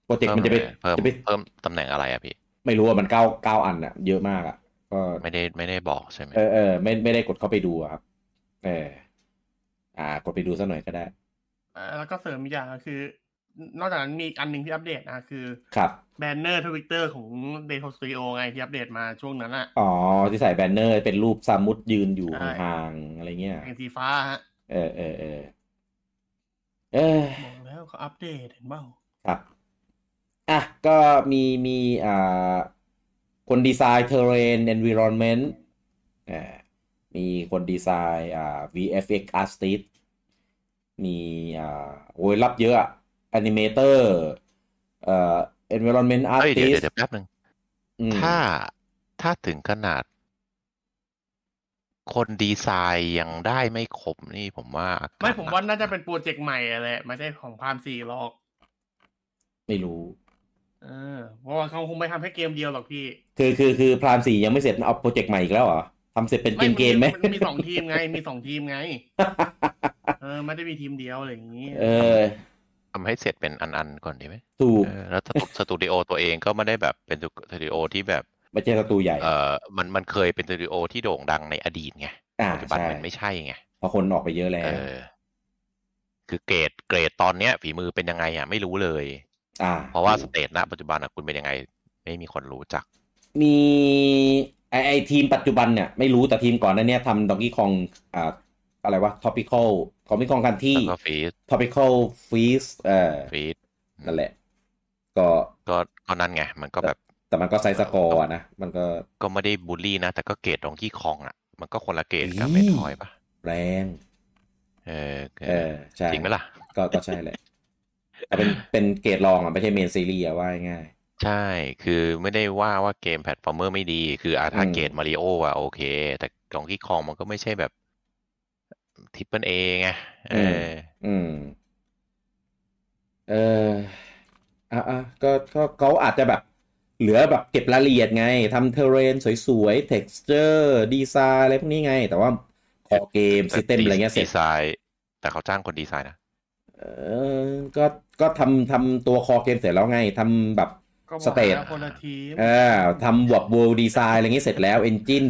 โปรเจกต์มันจะไปเพิ่มจะไปเพิ่มตำแหน่งอะไรอะพี่ ไม่รู้ว่ามันเก้าเก้าอันอะเยอะมากอะ ก็ไม่ได้ไม่ได้บอกใช่ไหมเออเออไม่ไม่ได้กดเข้าไปดูอะครับ เอออ่ากดไปดูสักหน่อยก็ได้อ่าแล้วก็เสริมอีกอย่างก็คือ นอกจากนั้นมีอีกอันหนึ่งที่อัปเดตนะคือ ครับแบนเนอร์ทวิตเตอร์ของ d a y t o Studio ไงที่อัปเดตมาช่วงนั้นอะอ๋อ ที่ใส่แบนเนอร์เป็นรูป Samus ยืนอยู่ใช่ห่างๆอะไรเงี้ยเป็นสีฟ้าฮะเออเออเออเออบอกแล้วเขาอัปเดตเห็นเปล่าครับ อะก็มีมีอ่า คนดีไซน์ terrain environment อ่ามีคนดีไซน์อ่า VFX artist มีอ่าโอ้ยรับเยอะอะ animator เอ่อ environment เอ้ยเดี๋ยว artist เดี๋ยวเดี๋ยวแป๊บหนึ่งอืมถ้าถ้าถึงขนาด คนดีไซน์ยังได้ไม่ครบนี่ผมว่าอากรไม่ผมหกว่าน่าจะเป็นโปรเจกต์ใหม่อะแหละไม่ใช่ของพามสี่หรอก ไม่รู้ เออเพราะว่าเขาคงไม่ทำแค่เกมเดียวหรอกพี่ คือคือคือพรามสี่ยังไม่เสร็จเอาโปรเจกต์ใหม่อีกแล้วเหรอทำเสร็จเป็นเกมเกมไหมนมีสองทีมไง มีสองทีมไง เออไม่ได้มีทีมเดียวอะไรอย่างนี้ เออทำให้เสร็จเป็นอันๆก่อนดีไหมถูกเออแล้วสตูสตูดิโอตัวเองก็ไม่ได้แบบเป็นสตูดิโอที่แบบไม่ใช่สตูใหญ่ เออมันมันเคยเป็นสตูดิโอที่โด่งดังในอดีตไงอ่าปัจจุบันใช่มันไม่ใช่ไงเพราะคนออกไปเยอะแล้เอวอคือเกรดเกรดตอนเนี้ยฝีมือเป็นยังไงอะไม่รู้เลยอ่า เพราะว่าสเตทณปัจจุบันอะคุณเป็นยังไง ไม่มีคนรู้จัก มีไอไอทีมปัจจุบันเนี่ยไม่รู้แต่ทีมก่อนหนั้นเนี่ยทำดองกี้คองอ่าอะไรวะ topical topical กันที่แล้วก็ฟีด topical freeze เออฟีดนั่นแหละ ก็ก็ก็นั่นไง มันก็แบบ แต่มันก็ side-scroll อะนะ มันก็ก็ไม่ได้บูลลี่นะ แต่ก็เกรด Donkey Kong อะ มันก็คนละเกรดกับอี๋เมทอยปะแรง เออเออใช่จริงไหมล่ะ ก็ก็ใช่แหละ แต่เป็นเป็นเกรดรองอะไม่ใช่ main series อะว่าง่ายใช่ คือไม่ได้ว่าว่าเกม platformer ไม่ดี คืออาถ้าอืมเกรดมาริโออะโอเค แต่ Donkey Kong มันก็ไม่ใช่แบบtriple A ไงเออ อืม เอออะอะก็ก็เขาอาจจะแบบ เหลือแบบเก็บรายละเอียดไงทำ terrain สวยๆ texture ดีไซน์อะไรพวกนี้ไง แต่ว่า core game system อะไรเงี้ยเสร็ดีจไซน์ แต่เขาจ้างคนดีไซน์นะ เออ ก็ ก็ทำทำตัว core game เสร็จแล้วไงทำแบบก็บอก state แล้วคนละทีมเออทำแบบ world design อะไรเงี้ยเสร็จแล้ว engine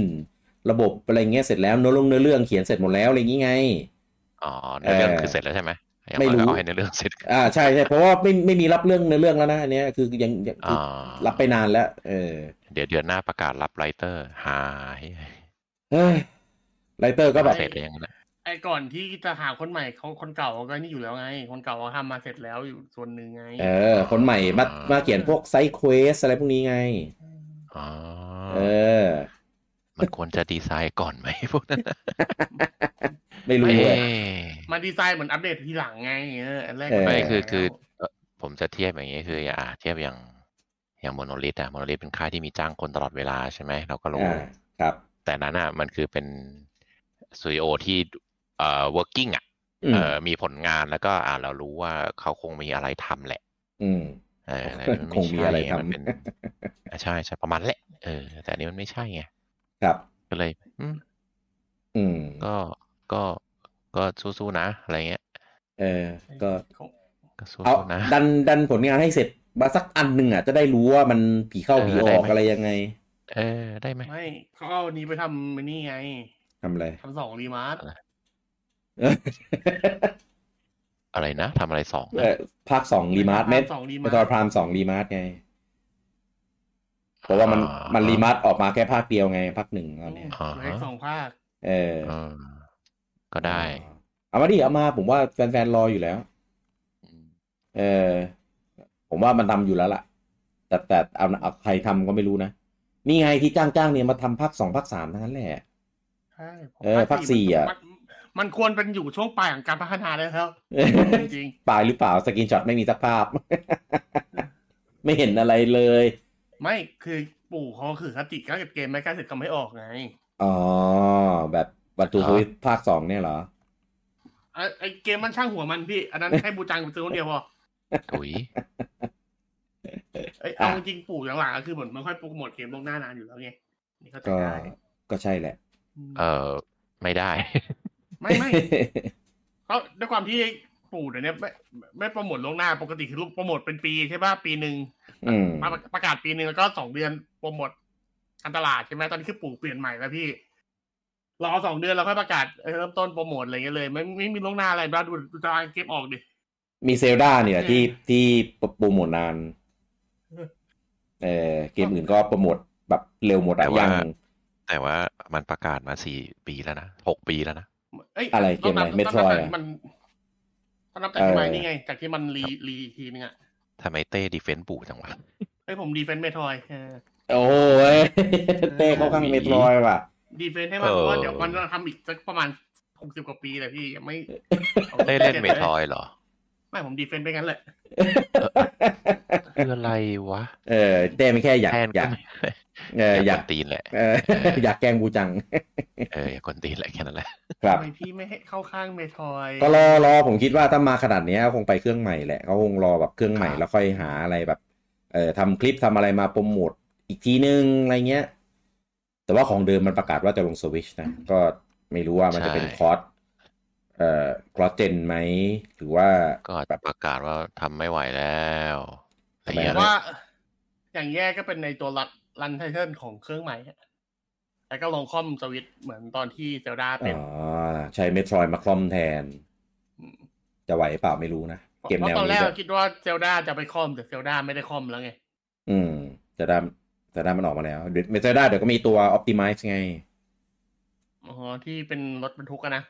ระบบอะไรเงี้ยเสร็จแล้วเนื้อเรื่องเนื้อเรื่องเขียนเสร็จหมดแล้วอะไรอย่างงี้ไงอ๋อเนื้อเรื่องเออคือเสร็จแล้วใช่ไหมยังไม่รู้เอาให้เนื้อเรื่องเสร็จอ่าใช่ใช่เพราะว่าไม่ไม่มีรับเรื่องเนื้อเรื่องแล้วนะอันเนี้ยคือยังยังคืออ่ารับไปนานแล้ว เออ เดี๋ยวเดือนหน้าประกาศรับ writer หายเฮ้ย writer ก็แบบเสร็จเลยยังไงนะ ไอ้ก่อนที่จะหาคนใหม่เขาคนเก่าก็นี่อยู่แล้วไง คนเก่าเขาทำมาเสร็จแล้วอยู่ส่วนหนึ่งไง เออ คนใหม่มามาเขียนพวก side quest อะไรพวกนี้ไงอ๋อเออ มันควรจะดีไซน์ก่อนไหมพวกนั้นน่ะไม่รู้เอ๊อะมาดีไซน์เหมือนอัปเดตทีหลังไงเอออันแรกเออไม่นคือแล้วคือเอ่อผมจะเทียบอย่างนี้คืออ่าเทียบอย่างอย่าง Monolith อะ Monolith เป็นค่ายที่มีจ้างคนตลอดเวลาใช่ไหมเราก็รู้อ่าครับ แต่นั้นอะมันคือเป็นสตูดิโอที่ เอ่อ working อะอืมเอ่อมีผลงานแล้วก็อ่าเรารู้ว่าเขาคงมีอะไรทำแหละ อืมเออแต่นคงมีอะไรทำนเป็นอะใช่ใช่ประมาณแหละเออ แต่อันนี้มันไม่ใช่ไงครับก็เลยอืมอืมก็ก็ก็สู้ๆนะอะไรเงี้ยเออ ก็ก็สู้เอาๆนะดันดันผลงานให้เสร็จมาสักอันหนึ่งอะจะได้รู้ว่ามันผีเข้าเออผีได้ออกไหมอะไรยังไง เออ ได้ไหมไม่เขาเอานี้ไปทำมันนี่ไงทำอะไรทำสองรีมาร์ อะไรนะทำอะไรสองเออภาคสอง remaster Metroid สอง remaster เออ Prime สอง remaster ไงเพราะว่ามันมัน remaster ออกมาแค่ภาคเดียวไงภาคหนึ่งแล้วเนี่ยอ่าเหลืออีกสองภาคเออเออก็ได้ เอามาดิเอามาผมว่าแฟนๆรออยู่แล้ว เออผมว่ามันทำอยู่แล้วล่ะ แต่แต่เอาเอาใครทำก็ไม่รู้นะนี่ไงที่จ้างจ้างๆเนี่ยมาทำภาคสองภาคสามทั้งนั้นแหละใช่ผมเออภาคสี่อะ มันมันควรเป็นอยู่ช่วงปลายของการพัฒนาได้แล้วจริงปลายหรือเปล่า screenshot ไม่มีสักภาพ ไม่เห็นอะไรเลยๆไม่คือปู่เขาคือปกติก็เก็บเกมไม่กล้าสึกเขาไม่ออกไง อ๋อ แบบ One Two Switch ภาคสองเนี่ยเหรอไอ้ไอเกมมันช่างหัวมันพี่ อันนั้นให้บูจังไปซื้อคนเดียวพอถุยเอ้ยเอาจริงๆปู่หลังๆก็คือเหมือนไม่ค่อยโปรโมทเกมล่วงหน้านานอยู่แล้วไงนี่เข้าใจก็ได้ก็ใช่แหละ เออไม่ได้ ไม่ไม่เพราะด้วยความที่ปู่เดี๋ยวนี้ไม่ไม่โปรโมทลวงหน้าปกติคือโปรโมทเป็นปีใช่ป่ะปีหนึ่งอืมประประกาศปีหนึ่งแล้วก็สองเดือนโปรโมทการตลาดใช่ไหมตอนนี้คือปู่เปลี่ยนใหม่แล้วพี่รอสองเดือนแล้วค่อยประกาศเออเริ่มต้นโปรโมทอะไรเงี้ยเลย ไม่ไม่มีลวงหน้าอะไรบ้างดูดูตารางเกมออกดิมีเซลดาเนี่ยอืมที่ที่โปรโมทนานเออเกมอื่นก็โปรโมทแบบเร็วหมดแต่อะว่ายังแต่ว่ามันประกาศมาสี่ปีแล้วนะหกปีแล้วนะ เอ้ยอะไรเกมอะไรต้งนับ Metroid ต้งนับอะมันต้องนับจากที่เออไหนนี่ไง จากที่มัน re re อีกทีนึงอะทำไมเต้ defend ปู่จังวะเอ้ยผม defend Metroidโอ้ยเต้เขาข้าง Metroid ว่ะ defend ให้มันเพราะว่าเดี๋ยวมันจะทำอีกสักประมาณหกสิบกว่าปีเลยพี่ยังไม่เต้เล่น Metroid เหรอ ไม่ผมดีเฟนต์ไปงั้นแหละคืออะไรวะ เออเต้ไม่แค่อยากแทนอยากไม่เอออยากกวนตีนแหละเอออยากแกล้งบูจัง เอออยากกวนตีนแหละแค่นั้นแหละครับทำไมพี่ไม่ให้เข้าข้างเมทอยก็รอรอผมคิดว่าถ้ามาขนาดเนี้ยคงไปเครื่องใหม่แหละเขาคงรอแบบเครื่องใหม่ครับแล้วค่อยหาอะไรแบบเอ่อทำคลิปทำอะไรมาโปรโมทอีกทีนึงอะไรเงี้ย แต่ว่าของเดิมมันประกาศว่าจะลงสวิชนะ ก็ไม่รู้ว่ามันจะเป็นคอร์ส เอ่อคอร์สเจนไหมหรือว่าก็อาจจะประกาศว่าทำไม่ไหวแล้วอะไรทำไมเงี้ยอะว่า อย่างแย่ก็เป็นในตัวรันรันไทเทิลของเครื่องใหม่อะแล้วก็ลงคอมสวิตช์เหมือนตอนที่เซลดาเป็นอ๋อใช้เมโทรยมาคลอมแทน จะไหวเปล่าไม่รู้นะเกมเพแนราะวตอนแรนี้กจะเราคิดว่าเซลดาจะไปคอมแต่เซลดาไม่ได้คอมแล้วไง อืมจะได้จะได้มันออกมาแล้วเดี๋ยวเมโทรได้เดี๋ยวก็มีตัว Optimize ไงอ๋อที่เป็นรถบรรทุกอะนะ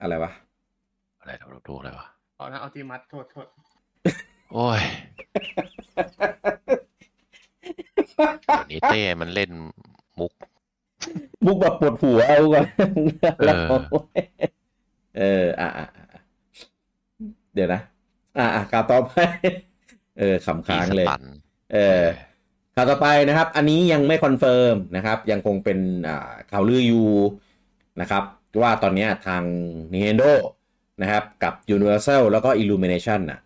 อะไรวะ อะไรทำถูกเลยวะตอนนั้นเอาติมัสโทษโทษโอ้ยเดี๋ยวนี้เต้มันเล่นมุกบุกแบบปวดหัวเอาก่อนเออแล้วเอออะอะอะเดี๋ยวนะ อะอะข่าวต่อไป เออขำค้างเลยสตันเออข่าวต่อไปนะครับ อันนี้ยังไม่คอนเฟิร์มนะครับ ยังคงเป็นอ่าข่าวลืออยู่นะครับ ว่าตอนเนี้ยทาง Nintendo นะครับกับ Universal แล้วก็ Illumination น่ะ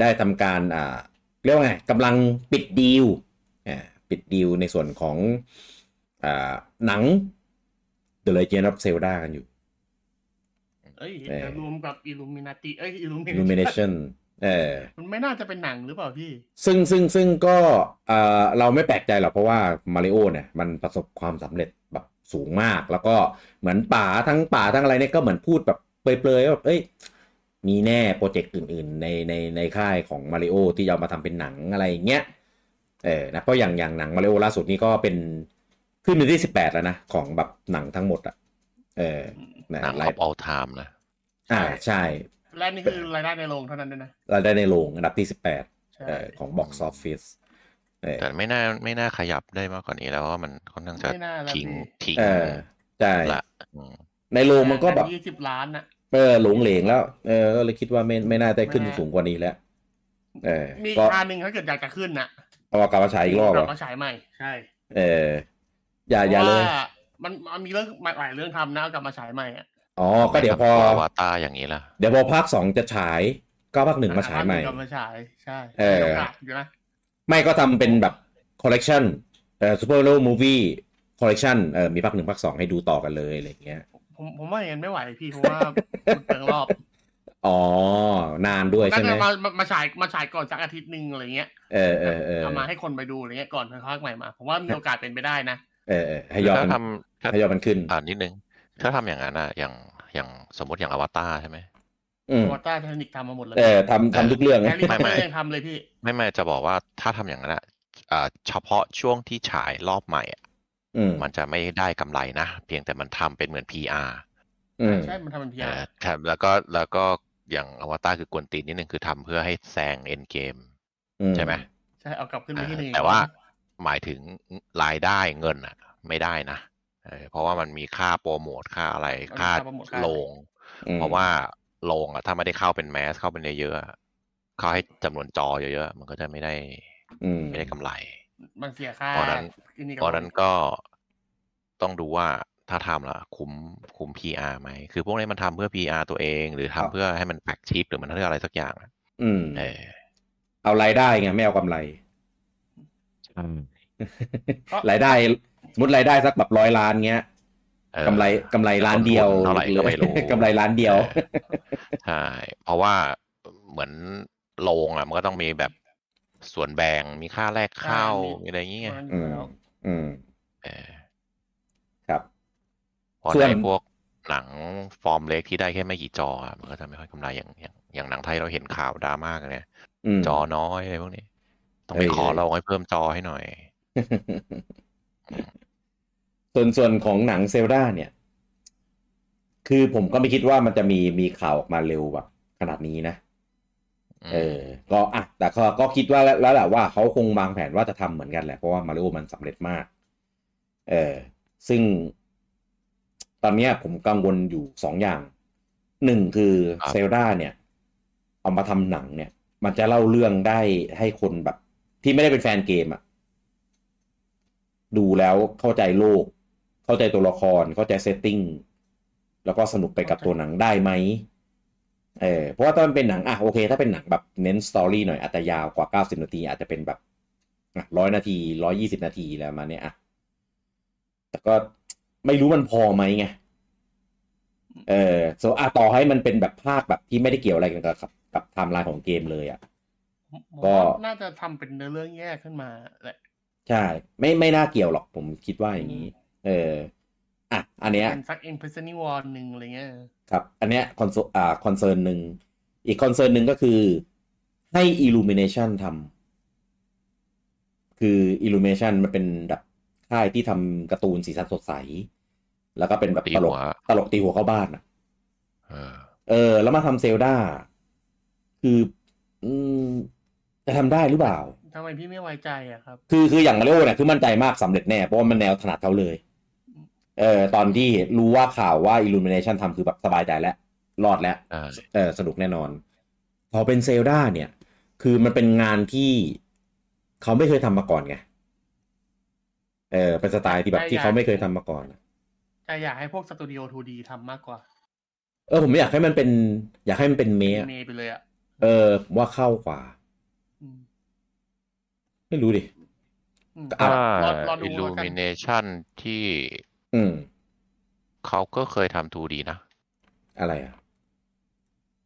ได้ทำการอ่าเรียกว่าไงกำลังปิดดีลอ่าปิดดีลในส่วนของอ่าหนัง The Legend of Zelda กันอยู่ เอ้ยเออจะรวมกับอิลูมินาติเอ้ยอิลูมิ Illumination เออมันไม่น่าจะเป็นหนังหรือเปล่าพี่ ซึ่งซึ่งซึ่งก็เอ่อเราไม่แปลกใจหรอกเพราะว่ามาริโอเนี่ย มันประสบความสำเร็จแบบ สูงมาก แล้วก็เหมือนป่าทั้งป่าทั้งอะไรเนี่ยก็เหมือนพูดแบบเปรยๆว่าแบบเอ้ยมีแน่โปรเจกต์อื่น ๆ ในในในค่ายของมาริโอที่จะเอามาทำเป็นหนังอะไรอย่างเงี้ยเออนะเพราะอย่างอย่างหนังมาริโอล่าสุดนี้ก็เป็นขึ้นเป็นที่สิบแปดแล้วนะ ของแบบหนังทั้งหมดอะเออนะหนังไล of all time นะ อ่าใช่และนี่คือรายได้ในโรงเท่านั้นด้วยนะรายได้ในโรงอันดับที่สิบแปดใช่เออของ box office เออ แต่ไม่น่าไม่น่าขยับได้มากกว่านี้แล้วเพราะว่ามันค่อนข้างจะไม่น่าแล้วทิ้งพี่ทิ้งเออใช่ละอืมในโรงมันก็แบบยี่สิบล้านน่ะเออโหรงเหรงแล้วเออก็เลยคิดว่าไม่ไม่น่าได้ขึ้นไม่น่าสูงกว่านี้แล้วเออมีก็คาหนึ่งถ้าเกิดอยากจะขึ้นน่ะเอากลับมาฉายอีกรอบเหรกลับมาฉายใหม่ใช่ เออ อย่าอย่าเลยพระว่ามันมันมีเรื่องหลายเรื่องทำนะเอากลับมาฉายใหม่อะอ๋อก็เดี๋ยวพออวตารอย่างนี้ละเดี๋ยวพอภาคสองจะฉายก็ภาคหนึ่งมาฉายใหม่กลับมาฉายใช่เออมีโอกาสอยู่นะ ไม่ก็ทำเป็นแบบคอลเลกชันเอ่อ Super Mario Movie Collection เออมีภาคหนึ่งภาคสองให้ดูต่อกันเลยอะไรอย่างเงี้ย ผมผมว่าอย่างนั้นไม่ไหวพี่เพราะว่ามันเปลืองรอบอ๋อ นานด้วยน่าใช่ไหมจะมามามาฉายมาฉายก่อนสักอาทิตย์หนึ่งอะไรเงี้ยเออเออเออเอามาให้คนไปดูอะไรเงี้ยก่อนภาคใหม่มาผมว่ามีโอกาสเป็นไปได้นะเออเออให้ยอดถ้ามันทำถ้าให้ยอดมันขึ้นอ่านิดนึง ถ้าทำอย่างนั้นอะอย่างอย่างสมมติอย่างอวตารใช่ไหมอืม วอต้าเทคนิคทำมาหมดเลยเออทำทำทุกเรื่องแฮนะร์รี่พอตไม่เตอไม่ร์ยังทำเลยพี่ ไม่ไม่จะบอกว่าถ้าทำอย่างนั้นอะอ่าเฉพาะช่วงที่ฉายรอบใหม่อะอืมมันจะไม่ได้กำไรนะ เพียงแต่มันทำเป็นเหมือน PR อืมใช่ มันทำเป็นพีเออาอร์แถมแล้วก็แล้วก็อย่างอวตารคือกวนตีนนิดนึงคือทำเพื่อให้แซงเอ็นเกมอืมใช่ไหมใช่เอากลับขึ้นไปที่หนึ่งแต่ว่าหมายถึงรายได้เงินอะไม่ได้นะเออเพราะว่ามันมีค่าโปรโมทค่าอะไรค่าโรงอืมเพราะว่า โรงอะถ้าไม่ได้เข้าเป็นแมสเข้าเป็นเยอะๆอะเขาให้จำนวนจอเยอะๆมันก็จะไม่ได้อืมไม่ได้กำไรมันเสียค่าเพราะนั้นอันนี้เพราะนั้นก็ต้องดูว่าถ้าทำละคุ้มคุ้ม PR ไหม คือพวกนี้มันทำเพื่อ PR ตัวเอง หรือทำเพื่อให้มันแฟกชิปหรือมันเพื่ออะไรสักอย่างอะอืมเออเอารายได้ไงไม่เอากำไรรายได้ สมมติรายได้สักแบบร้อยล้านเงี้ยเออ กำไรกำไรล้านเดียวเท่าไหร่ก็ไม่รู้กำไรล้านเดียวออใช่เพราะว่าเหมือนโรงอะ มันก็ต้องมีแบบส่วนแบ่งมีค่าแรกเข้ามีอะไรอย่างเงี้ยมันออืยู่มแล้วอืมเออครับเพราะส่วนในพวกหนังฟอร์มเล็กที่ได้แค่ไม่กี่จออะมันก็จะไม่ค่อยกำไรอย่างอย่างอย่างหนังไทยเราเห็นข่าวดราม่ากันเนี่ยอืมจอน้อยอะไรพวกนี้ ต้องไปเอ้ยขอเราให้เพิ่มจอให้หน่อย ส่วนส่วนของหนังเซลดาเนี่ย คือผมก็ไม่คิดว่ามันจะมีมีข่าวออกมาเร็วแบบขนาดนี้นะอืมเออ ก็อะแต่ก็ก็คิดว่าแล้วแล้วแหละว่าเขาคงวางแผนว่าจะทำเหมือนกันแหละ เพราะว่ามาริโอมันสำเร็จมาก เออ ซึ่ง ตอนเนี้ยผมกังวลอยู่สองอย่าง หนึ่งคือเซลดาเนี่ย เอามาทำหนังเนี่ย มันจะเล่าเรื่องได้ให้คนแบบ ที่ไม่ได้เป็นแฟนเกมอะดูแล้วเข้าใจโลก เข้าใจตัวละครเข้าใจ settingแล้วก็สนุกไปกับตัวหนังได้ไหมเออเพราะว่าถ้ามันเป็นหนังอะโอเค ถ้าเป็นหนังแบบเน้น story หน่อยอาจจะยาวกว่า 90 นาที อาจจะเป็นแบบร้อยนาทีร้อยี่สิบนาทีแล้วมาเนี่ยอะแต่ก็ไม่รู้มันพอไหมไงเออ so อะต่อให้มันเป็นแบบภาคแบบที่ไม่ได้เกี่ยวอะไรกันกับกับกับไทม์ไลน์ของเกมเลยอะผมก็ว่าน่าจะทำเป็นเนื้อเรื่องแยกขึ้นมาแหละใช่ ไม่ไม่น่าเกี่ยวหรอกผมคิดว่าอย่างนี้ เอออะอันเนี้ยเป็นสัก impressioning wall หนึ่งอะไรเงี้ยครับ อันเนี้ยคอนโซอ่าคอนเซิร์นหนึ่งอีกคอนเซิร์นหนึ่งก็คือให้ Illumination ทำคือ Illumination มันเป็นแบบค่ายที่ทำการ์ตูนสีสันสดใส แล้วก็เป็นแบบตีตลหักวตลกตีหัวเข้าบ้านอะเออเออแล้วมาทำเซลดาคืออืมจะทำได้หรือเปล่าทำไมพี่ไม่ไว้ใจอะครับ คือคืออย่างมาริโอเนี่ยคือมั่นใจมากสำเร็จแน่ เพราะว่ามันแนวถนัดเขาเลย เออตอนที่รู้ว่าข่าวว่า Illumination ทำคือแบบสบายใจแล้ว รอดแล้วใช่เออสนุกแน่นอน พอเป็นเซลดาเนี่ย คือมันเป็นงานที่เขาไม่เคยทำมาก่อนไงเออเป็นสไตล์ที่แบบที่เขาไม่เคยทำมาก่อนแต่อยากให้พวกสตูดิโอ 2D ทำมากกว่า เออผมอยากให้มันเป็น อยากให้มันเป็นเมะเมย์ไปเลยอะเออผมว่าเข้ากว่าอืมไม่รู้ดิอืมอะถ้ารอรอดูแล้วกัน illumination ที่ อืมเขาก็เคยทำ 2D นะ อะไรอะ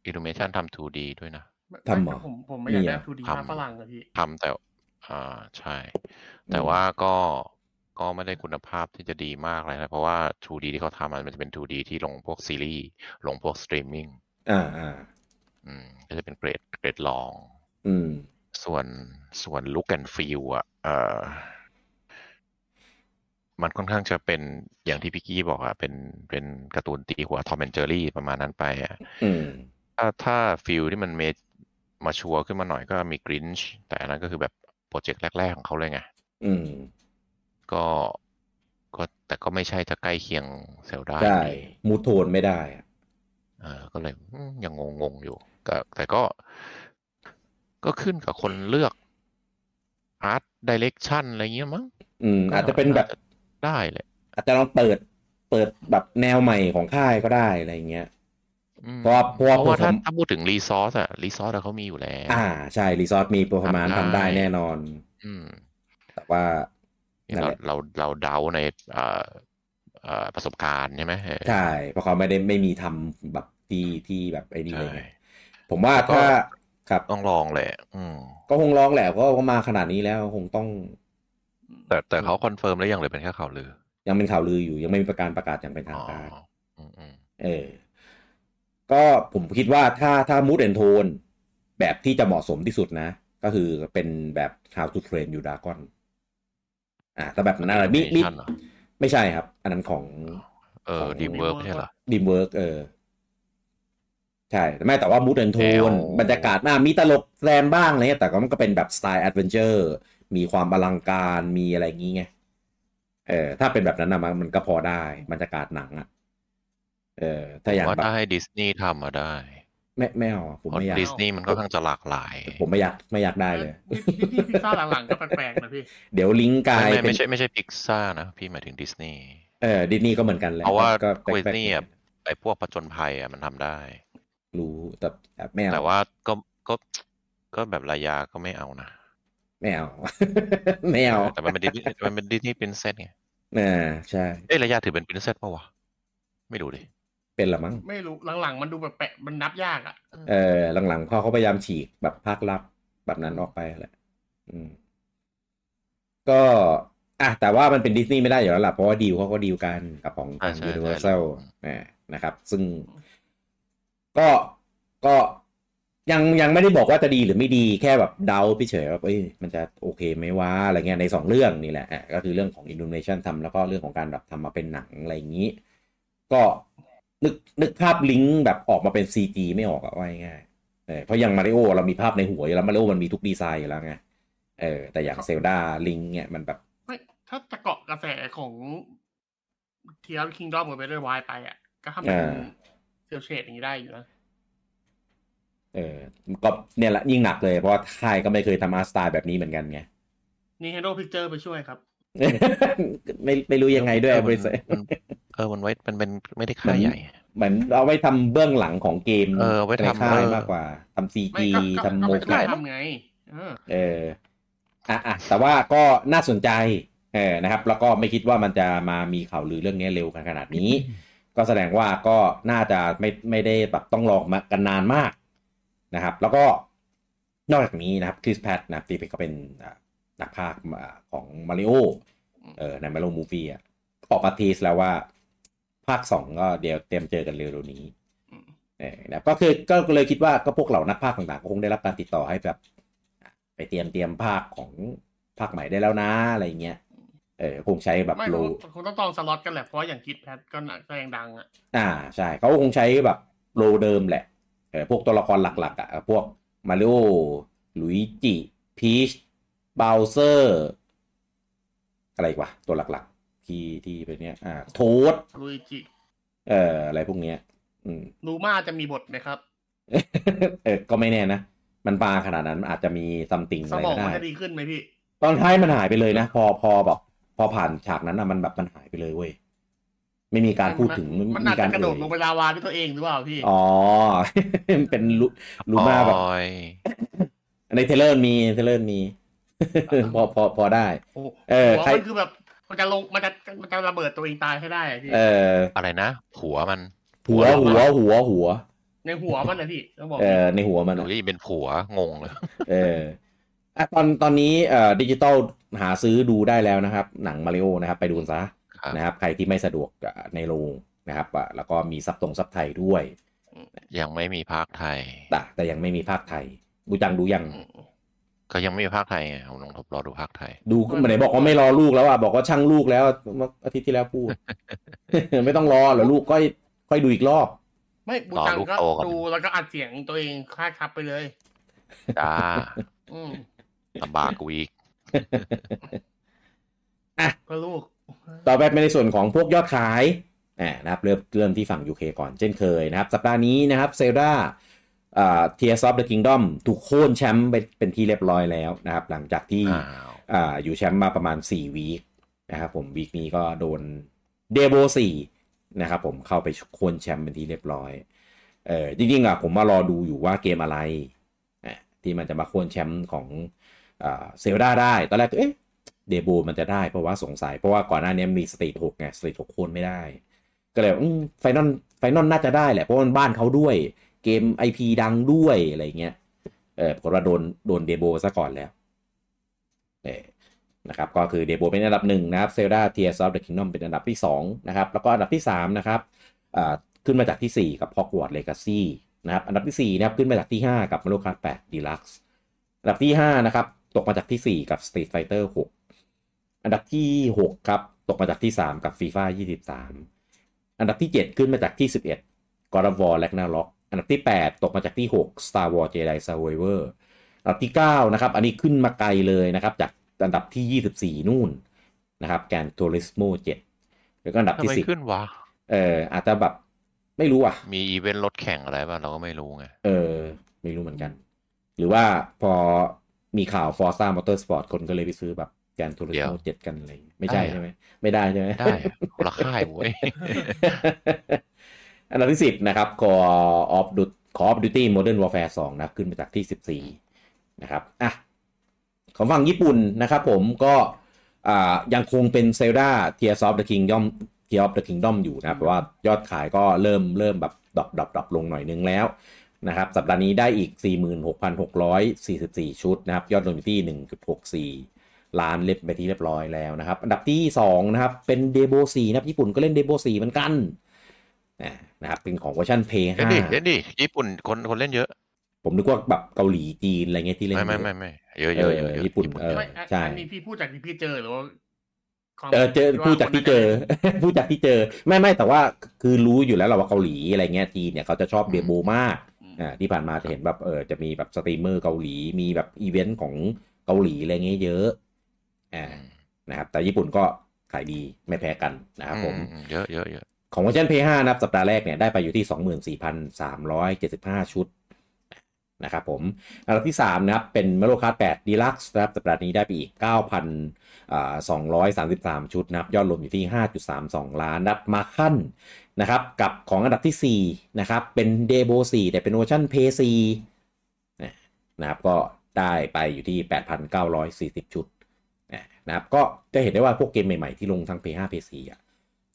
illumination ทำ 2D ด้วยนะทำเหรอผมผมไม่อยากมีได้อะ 2D ทำภาพฝรั่งอะพี่ทำแต่ อ่าใช่ แต่ว่าก็ก็ไม่ได้คุณภาพที่จะดีมากเลยนะ เพราะว่า 2D ที่เขาทำอะมันจะเป็น 2D ที่ลงพวกซีรีส์ลงพวกสตรีมมิ่งอ่าอ่าอืมก็จะเป็นเกรดเกรดรอง อืม ส่วนส่วน look and feel อะเออ มันค่อนข้างจะเป็นอย่างที่พี่กี้บอกอะเป็นเป็นการ์ตูนตีหัวทอมแอนเจอรี่ประมาณนั้นไปอะอืมถ้าถ้า feel ที่มันเม mature ขึ้นมาหน่อยก็มีกรินช์แต่อันนั้นก็คือแบบ project แรก ๆ ของเขาเลยไงอืมก็ก็แต่ก็ไม่ใช่จะใกล้เคียงเซลดาใช่ mood tone ไม่ได้อะเออก็เลยอืมยังงงๆอยู่ก็แต่ก็ ก็ขึ้นกับคนเลือก art direction อะไรเงี้ยมั้งอืมอาจจะเป็นแบบอาจได้แหละอาจจะลองเปิดเปิดแบบแนวใหม่ของค่ายก็ได้อะไรเงี้ยอืมเพราะว่าเพราะว่าเพราะว่าถ้าผมถ้าพูดถึง resource อะ resource เขามีอยู่แล้ว อ่า ใช่ resource มีงบประมาณทำได้ทำได้แน่นอน อืม แต่ว่านี่นั่นเราแหละเราเราเดาในเอ่อเอ่อประสบการณ์ใช่ไหมเออใช่เพราะเขาไม่ได้ไม่มีทำแบบที่ที่แบบไอ้นี่เลยใช่ไงผมว่าแล้วก็ถ้าครับต้องลองแหละอืมก็คงลองแหละเพราะเขามาขนาดนี้แล้วคงต้อง แต่แต่เขา confirm แล้วยังเลยเป็นแค่ข่าวลือ ยังเป็นข่าวลืออยู่ยังไม่มีประการประกาศอย่างเป็นทาอ๋งอการอืมอืมเออ ก็ผมคิดว่าถ้าถ้า mood and tone แบบที่จะเหมาะสมที่สุดนะ ก็คือเป็นแบบ How to Train Your Dragon อ่าแต่แบบนั้นอะไรมิมิ Animation เหรอไม่ใช่ครับ อันนั้นของ เออของ DreamWorks ใช่เหรอ DreamWorks เออ ใช่แต่ไม่แต่ว่า mood and tone แนวบรรยากาศน่ามีตลกแซมบ้างอะไรเงี้ยแต่ก็มันก็เป็นแบบสไตล์ adventure มีความอลังการมีอะไรอย่างงี้ไงเออถ้าเป็นแบบนั้นนะมันมันก็พอได้บรรยากาศหนังอะเออถ้าอย่างว่าแบบถ้าให้ดิสนีย์ทำมาได้ ไม่ไม่เอาผมเพราะไม่อยากดิสนีย์มันก็ค่อนข้างจะหลากหลาย ผมไม่อยากไม่อยากได้เลยนี่นี่พิซซ่าหลังๆก็แปลกๆนะพี่ เดี๋ยวลิงก์กลายไม่ไม่เป็นไม่ใช่ไม่ใช่พิกซ่านะพี่หมายถึงดิสนีย์เออดิสนีย์ก็เหมือนกันแหละเพราะว่าก็ควิแปลกๆนี่อะไอพวกผจญภัยอะมันทำได้ รู้แต่แบบไม่เอาแต่ว่าก็ก็ก็แบบรายาก็ไม่เอานะ ไม่เอาไม่เอาแต่มันเป็นดิสนีย์มันเป็น Disney Princess ไงอ่าใช่เอ้ยรายาถือเป็น princess ป่าวะไม่รู้ดิเป็นละมั้งไม่รู้หลังๆมันดูแบบแปะมันนับยากอะเออหลังๆพอเขาพยายามฉีกแบบภาพลักษณ์แบบนั้นออกไปแหละอืม ก็อะแต่ว่ามันเป็นดิสนีย์ไม่ได้อยู่แล้วล่ะเพราะว่าดีลเขาก็ดีลกันกับของทางใช่ใช่ยูนิเวอร์แซลใช่นะครับ ซึ่ง ก็ก็ ยังยังไม่ได้บอกว่าจะดีหรือไม่ดีแค่แบบเดาพี่เฉยว่าเอ้ยมันจะโอเคไหมวะอะไรเงี้ยในสองเรื่องนี่แหละอะก็คือเรื่องของ Illumination ทำแล้วก็เรื่องของการแบบทำมาเป็นหนังอะไรอย่างนี้ ก็นึกนึกภาพลิงก์แบบออกมาเป็น CG ไม่ออกอะว่าง่ายๆเออเพราะอย่างมาริโอเรามีภาพในหัวอยู่แล้วมาริโอมันมีทุกดีไซน์อยู่แล้วไงเออแต่อย่างเซลดาลิงก์เนี่ยมันแบบไม่ถ้าจะเกาะกระแสของ Tears Kingdom กับ Breath of the Wild ไปอะก็ทำเป็นเซลเชดอย่างนี้ได้อยู่นะ เออก็เนี่ยแหละยิ่งหนักเลยเพราะว่าค่ายก็ไม่เคยทำอาร์ตสไตล์แบบนี้เหมือนกันไงนี่ Nintendo Picture ไปช่วยครับ ไม่ไม่รู้ยังไงด้วยเออมันบริษัทมันเออมันไว้มันเป็นไม่ได้ค่ายใหญ่เหมือนเอาไว้ทำเบื้องหลังของเกมเออไว้ทำในค่ายเออมากกว่าทำซีไม่จีก็ก็ทำก็โมไม่กได้ะทำไงเออเอออะอะแต่ว่าก็น่าสนใจเออนะครับ แล้วก็ไม่คิดว่ามันจะมามีข่าวลือเรื่องนี้เร็วขนาดนี้ ก็แสดงว่าก็น่าจะไม่ไม่ได้แบบต้องรอมากันนานมาก นะครับ แล้วก็นอกจากนี้นะครับคริสแพทนะครับที่เป็นก็เป็นอ่านักพากย์อ่าของมาริโอเออในมาริโอมูฟี่อะออกมาทีสแล้วว่าภาคสองก็เดี๋ยวเตรียมเจอกันเร็วๆนี้อืมเออนะก็คือก็เลยคิดว่าก็พวกเหล่านักพากย์ต่างๆก็คงได้รับการติดต่อให้แบบไปเตรียมเตรียมภาคของภาคใหม่ได้แล้วนะอะไรเงี้ยเออคงใช้แบบไม่โลคงคงต้องตองสล็อตกันแหละเพราะว่าอย่างคิดแพทก็หนักแสดงดังอะอ่าใช่เขาก็คงใช้แบบโลเดิมแหละเออ พวกตัวละครหลักๆอะพวกมาริโอหลุยจิพีชบาวเซอร์อะไรอีกวะตัวหลักๆ ที่ที่เป็นเนี้ยอ่าโทสลุยจิเอ่ออะไรพวกเนี้ย อืมลูมาจะมีบทไหมครับ เออก็ไม่แน่นะ มันปาขนาดนั้นอาจจะมีซัมติงสอะไรมองก็ได้มันจะดีขึ้นไหมพี่ ตอนท้ายมันหายไปเลยนะ พอพอแบบพอผ่านฉากนั้นอะมันแบบมันหายไปเลยเว้ย ไม่มีการพูดถึงมันมีอาจการจะกระโดดเอ่ยลงไปลาวาด้วยตัวเองหรือเปล่าพี่ อ๋อ เป็นลูลูมาแบบโอ้ยในเทเลอร์มีเทเลอร์มี พอพอพอได้โอ้โหเออหัวใครมันคือแบบ มันจะลงมันจะมันจะระเบิดตัวเองตายให้ได้อะพี่เออ อะไรนะ หัวมัน หัวหัวหัวหัว ในหัวมันนะพี่ต้องบอกเออในหัวมันหนูอะได้ยินเป็นผัวงงเลยเอออะตอนตอนนี้เอ่อดิจิตอลหาซื้อดูได้แล้วนะครับ หนังมาริโอนะครับ ไปดูกันซะครับ นะครับใครที่ไม่สะดวกอะในโรงนะครับอะแล้วก็มีซับตรงซับไทยด้วย ยังไม่มีภาคไทย แต่แต่ยังไม่มีภาคไทย ดูจังดูยังอืมก็ยังไม่มีภาคไทยไงผมลองทบรอดูภาคไทย ดูก็ไม่ได้บอกว่าไม่รอลูกแล้วอะบอกว่าช่างลูกแล้วเมื่ออาทิตย์ที่แล้วพูด ไม่ต้องรอเหรอลูกก็ค่อยดูอีกรอบ ไม่บูจังรอลูกก็โตก่อนดูแล้วก็อัดเสียงตัวเองค่าครับไปเลยจ้าอืมลำบากกูอีกเพื่อลูก ต่อไปเป็นในส่วนของพวกยอดขายอ่านะครับเริ่มเริ่มที่ฝั่ง UK ก่อนเช่นเคยนะครับ สัปดาห์นี้นะครับเซลดาอ่า Tears of the Kingdom ถูกโค่นแชมป์ไปเป็นที่เรียบร้อยแล้วนะครับ หลังจากที่อ้าวอ่าอยู่แชมป์มาประมาณ 4 วีคนะครับผม week นี้ก็โดน Diablo 4นะครับผมเข้าไปโค่นแชมป์เป็นที่เรียบร้อยเออจริงๆอะผมมารอดูอยู่ว่าเกมอะไรอะที่มันจะมาโค่นแชมป์ของอ่า Zelda ได้ ตอนแรกก็เอ๊ะ Diablo มันจะได้เพราะว่าสงสัย เพราะว่าก่อนหน้านี้มี Street หกไง Street หกโค่นไม่ได้ ก็เลย Final Final น่าจะได้แหละเพราะมันบ้านเขาด้วย เกม IP ดังด้วยอะไรเงี้ยเออปรากฏว่าโดนโดน Diablo ซะก่อนแล้วเออนะครับก็คือ Diablo เป็นอันดับหนึ่งนะครับ Zelda Tears of the Kingdom เป็นอันดับที่2นะครับแล้วก็อันดับที่3นะครับอ่าขึ้นมาจากที่ 4 กับ Hogwarts Legacy นะครับอันดับที่4นะครับขึ้นมาจากที่ 5 กับ Mario Kart 8 Deluxe อันดับที่5นะครับตกมาจากที่ 4 กับ Street Fighter 6 อันดับที่ 6 ครับ ตกมาจากที่ 3 กับ FIFA 23 อันดับที่ 7 ขึ้นมาจากที่ 11 God of War Ragnarok อันดับที่ 8 ตกมาจากที่ 6 Star Wars Jedi Survivor อันดับที่ 9 นะครับ อันนี้ขึ้นมาไกลเลยนะครับ จากอันดับที่ 24 นู่นนะครับแกนทัวริสโม7แล้วก็อันดับทำที่ไม10ขึ้นวะเอออาจจะแบบไม่รู้อะ มีอีเวนต์รถแข่งอะไรป่ะเราก็ไม่รู้ไง เออ ไม่รู้เหมือนกัน หรือว่าพอมีข่าว Forza Motorsport คนก็เลยไปซื้อแบบ แกนทูริเดี๋โ o ยวเจ็ดกันอะไรอย่างเงี้ยไม่ใช่ได้อะใช่ไหมไม่ได้ใช่ไหมได้อะคนละค่ายเว้ยอันดับที่สิบนะครับ Call of Duty Call of Duty Modern Warfare 2นะครับขึ้นมาจากที่สิบสี่นะครับอะของฝั่งญี่ปุ่นนะครับผมก็อ่ายังคงเป็น Zelda Tears of the Kingdom Tears of the Kingdom อยู่นะครับเพราะว่ายอดขายก็เริ่มเริ่มแบบ drop drop drop ลงหน่อยนึงแล้วนะครับสัปดาห์นี้ได้อีก 46,644 ชุดนะครับ ยอดรวมอยู่ที่ 1.64 ล้านเล็บไปที่เรียบร้อยแล้วนะครับ อันดับที่2นะครับเป็น Diablo 4นะครับญี่ปุ่นก็เล่น Diablo 4เหมือนกันอ่านะครับเป็นของเวอร์ชัน p เล่นดิ5เล่นดิญี่ปุ่นคนคนเล่นเยอะ ผมนึกว่าแบบเกาหลีจีนอะไรเงี้ยที่เล่นไม่ไม่เยไม่อะไม่เยอะเยอะเยอะเออเยอะญี่ปุ่นเออไม่อันใช่อันนี้พี่พูดจากที่พี่เจอหรือว่าความเออเจอที่ว่พูดจากที่เจอพูดจากที่เจอ ไม่ไม่แต่ว่าคือรู้อยู่แล้วแหละว่าเกาหลีอะไรเงี้ยจีนเนี่ยเขาจะชอบ Diablo มากอืมอ่าที่ผ่านมาจะเห็นแบบเออจะมีแบบสตรีมเมอร์เกาหลีมีแบบอีเวนต์ของเกาหลีอะไรเงี้ยเยอะ อ่านะครับ แต่ญี่ปุ่นก็ขายดีไม่แพ้กันนะครับผมอือืเยอะเยอะเยอะของเวอร์ชัน P5 นะครับ สัปดาห์แรกเนี่ยได้ไปอยู่ที่ 24,375 ชุดนะครับผมอันดับที่ 3 นะครับ เป็น Mario Kart 8 Deluxe นะครับ สัปดาห์นี้ได้ไปอีก 9,233 ชุดนะครับ ยอดรวมอยู่ที่ 5.32 ล้านนะครับมาขั้นนะครับ กับของอันดับที่ 4 นะครับ เป็น Debo 4 แต่เป็นเวอร์ชัน p 4นะครับ ก็ได้ไปอยู่ที่ 8,940 ชุด นะครับก็จะเห็นได้ว่าพวกเกมใหม่ๆที่ลงทั้ง P5 P4 อะ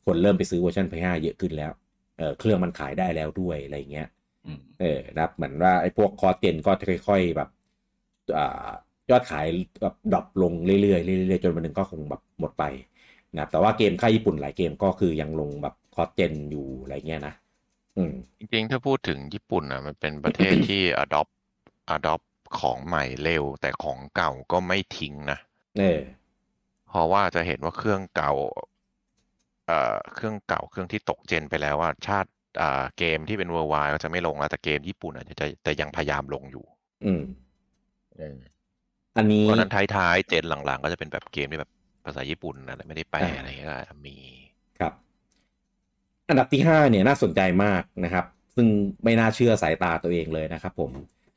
คนเริ่มไปซื้อเวอร์ชัน P5 เยอะขึ้นแล้วเออเครื่องมันขายได้แล้วด้วยอะไรเงี้ยอืมเออนะครับเหมือนว่าไอ้พวก cross-gen ก็จะค่อย ๆแบบอ่ายอดขายแบบ drop ลงเรื่อยๆเรื่อยๆจนวันหนึ่งก็คงแบบหมดไปนะครับแต่ว่าเกมค่ายญี่ปุ่นหลายเกมก็คือยังลงแบบ cross-gen อยู่อะไรเงี้ยนะอืมจริงๆ ถ้าพูดถึงญี่ปุ่นอะมันเป็นประเทศที่ adopt adopt ของใหม่เร็ว แต่ของเก่าก็ไม่ทิ้งนะเออ เพราะว่าจะเห็นว่าเครื่องเก่าเอ่อเครื่องเก่าเครื่องที่ตกเจนไปแล้วว่าชาติอ่าเกมที่เป็น worldwide ก็จะไม่ลงแล้วแต่เกมญี่ปุ่นอาจจะจะจะยังพยายามลงอยู่ อืมอันนี้เพราะฉะนั้นท้ายๆเจนหลังๆ ก็จะเป็นแบบเกมที่แบบภาษาญี่ปุ่นอะไรไม่ได้แปลอ่าอะไรเงี้ยก็มีครับ อันดับที่5เนี่ยน่าสนใจมากนะครับ ซึ่งไม่น่าเชื่อสายตาตัวเองเลยนะครับผม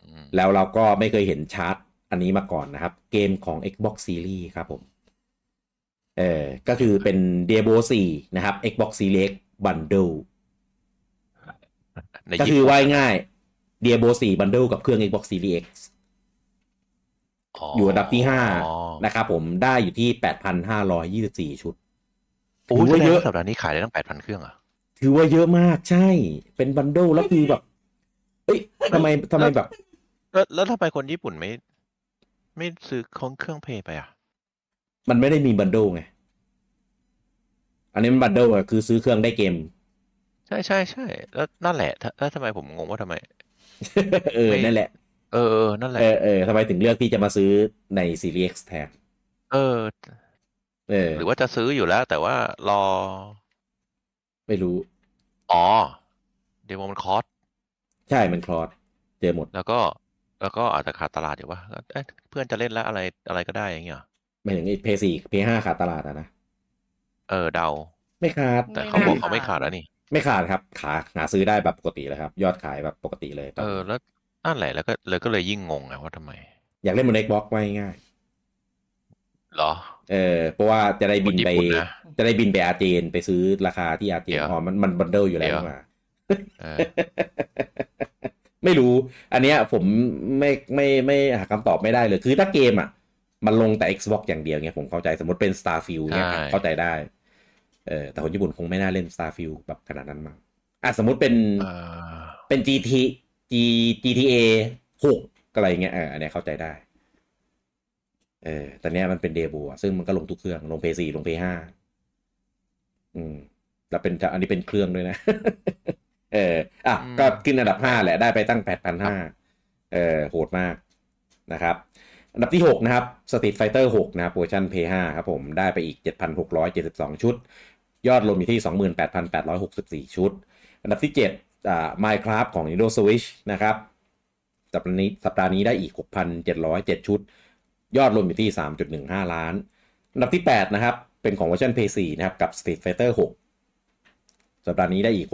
อืมแล้วเราก็ไม่เคยเห็นชาร์ตอันนี้มาก่อนนะครับ เกมของ Xbox Series ครับผม เออก็คือเป็น Diablo 4 นะครับ Xbox Series X Bundle ในก็ญี่คือปุ่นว่าง่าย Diablo 4 Bundle กับเครื่อง Xbox Series X อยู่อันดับที่อ๋อ5นะครับผมได้อยู่ที่ 8,524 ชุดโอ้ถืยอว่าแสดงเยอะว่าสัปดาห์นี้ขายได้ตั้งแปดพันเครื่องเหรอะ ถือว่าเยอะมากใช่ เป็นบันเดิลแล้วคือแบบเอ้ยทำไมทำไมแบบ แล้วแล้วทำไมคนญี่ปุ่นไม่ ไม่ซื้อของเครื่องเพย์ไปอะ มันไม่ได้มีบันเดิลไง อันนี้มันบันเดิลอะคือซื้อเครื่องได้เกม ใช่ใช่ใช่แล้วนั่นแหละถ้าแล้วทำไมผมงงว่าทำไม เออไม่นั่นแหละเออเออ นั่นแหละ เออเออทำไมถึงเลือกที่จะมาซื้อใน Series X แทนเออ เออ หรือว่าจะซื้ออยู่แล้ว แต่ว่ารอ ไม่รู้ อ๋อ เดโมมันคอสใช่ มันคลอสเจอหมด แล้วก็ แล้วก็อาจจะขาดตลาดอยู่ว่าเอ๊ะเพื่อนจะเล่นแล้วอะไรอะไรก็ได้อย่างเงี้ยเหรอไม่ถึงไอ้ p 4 p 5ขาดตลาดอะนะ เออเดา ไม่ขาด แต่เขาบอกเขาไม่ขาดแล้วนี่ ไม่ขาดครับ ขาหาซื้อได้แบบปกติเลยครับ ยอดขายแบบปกติเลยตอนเออนี้แล้วนั่นแหละแล้วก็เลยก็เลยยิ่งงงไงว่าทำไม อยากเล่นบน Xbox ไว้ง่ายเหรอ เออ เพราะว่าจะได้บินไปคนญี่ปุ่นนะจะได้บินไปอาร์เจนไปซื้อราคาที่อาร์เจเดี๋นยวพอมันมันบันเดิลอยู่แล้วเดี๋ยวมาเออไม่รู้ อันเนี้ยผมไม่ไม่ไม่หาคำตอบไม่ได้เลย คือถ้าเกมอะ มันลงแต่ Xbox อย่างเดียวเงี้ยผมเข้าใจสมมติเป็น Starfield เนี่ยใช่เข้าใจได้เออแต่คนญี่ปุ่นคงไม่น่าเล่น Starfield แบบขนาดนั้นมั้งอะสมมติเป็นเออเป็น GT G GTA หกอะไรเงี้ยเอออันเนี้ยเข้าใจได้เออแต่เนี้ยมันเป็นเดบูอะซึ่งมันก็ลงทุกเครื่องลง p 4ลง p 5อืม แล้วเป็นอันนี้เป็นเครื่องด้วยนะ เอออะอืมก็ขึ้นอันดับห้าแหละได้ไปตั้งแปดพันห้าเออโหดมากนะครับ อันดับที่หกนะครับ Street Fighter 6 นะครับเวอร์ชัน p 5ครับผม ได้ไปอีก 7,672 ชุด ยอดรวมอยู่ที่ 28,864 ชุด อันดับที่ 7 อ่า Minecraft ของ Nintendo Switch นะครับ สัปดาห์นี้สัปดาห์นี้ได้อีก 6,707 ชุด ยอดรวมอยู่ที่ 3.15 ล้าน อันดับที่ 8 นะครับ เป็นของเวอร์ชัน p 4นะครับ กับ Street Fighter 6 สัปดาห์นี้ได้อีก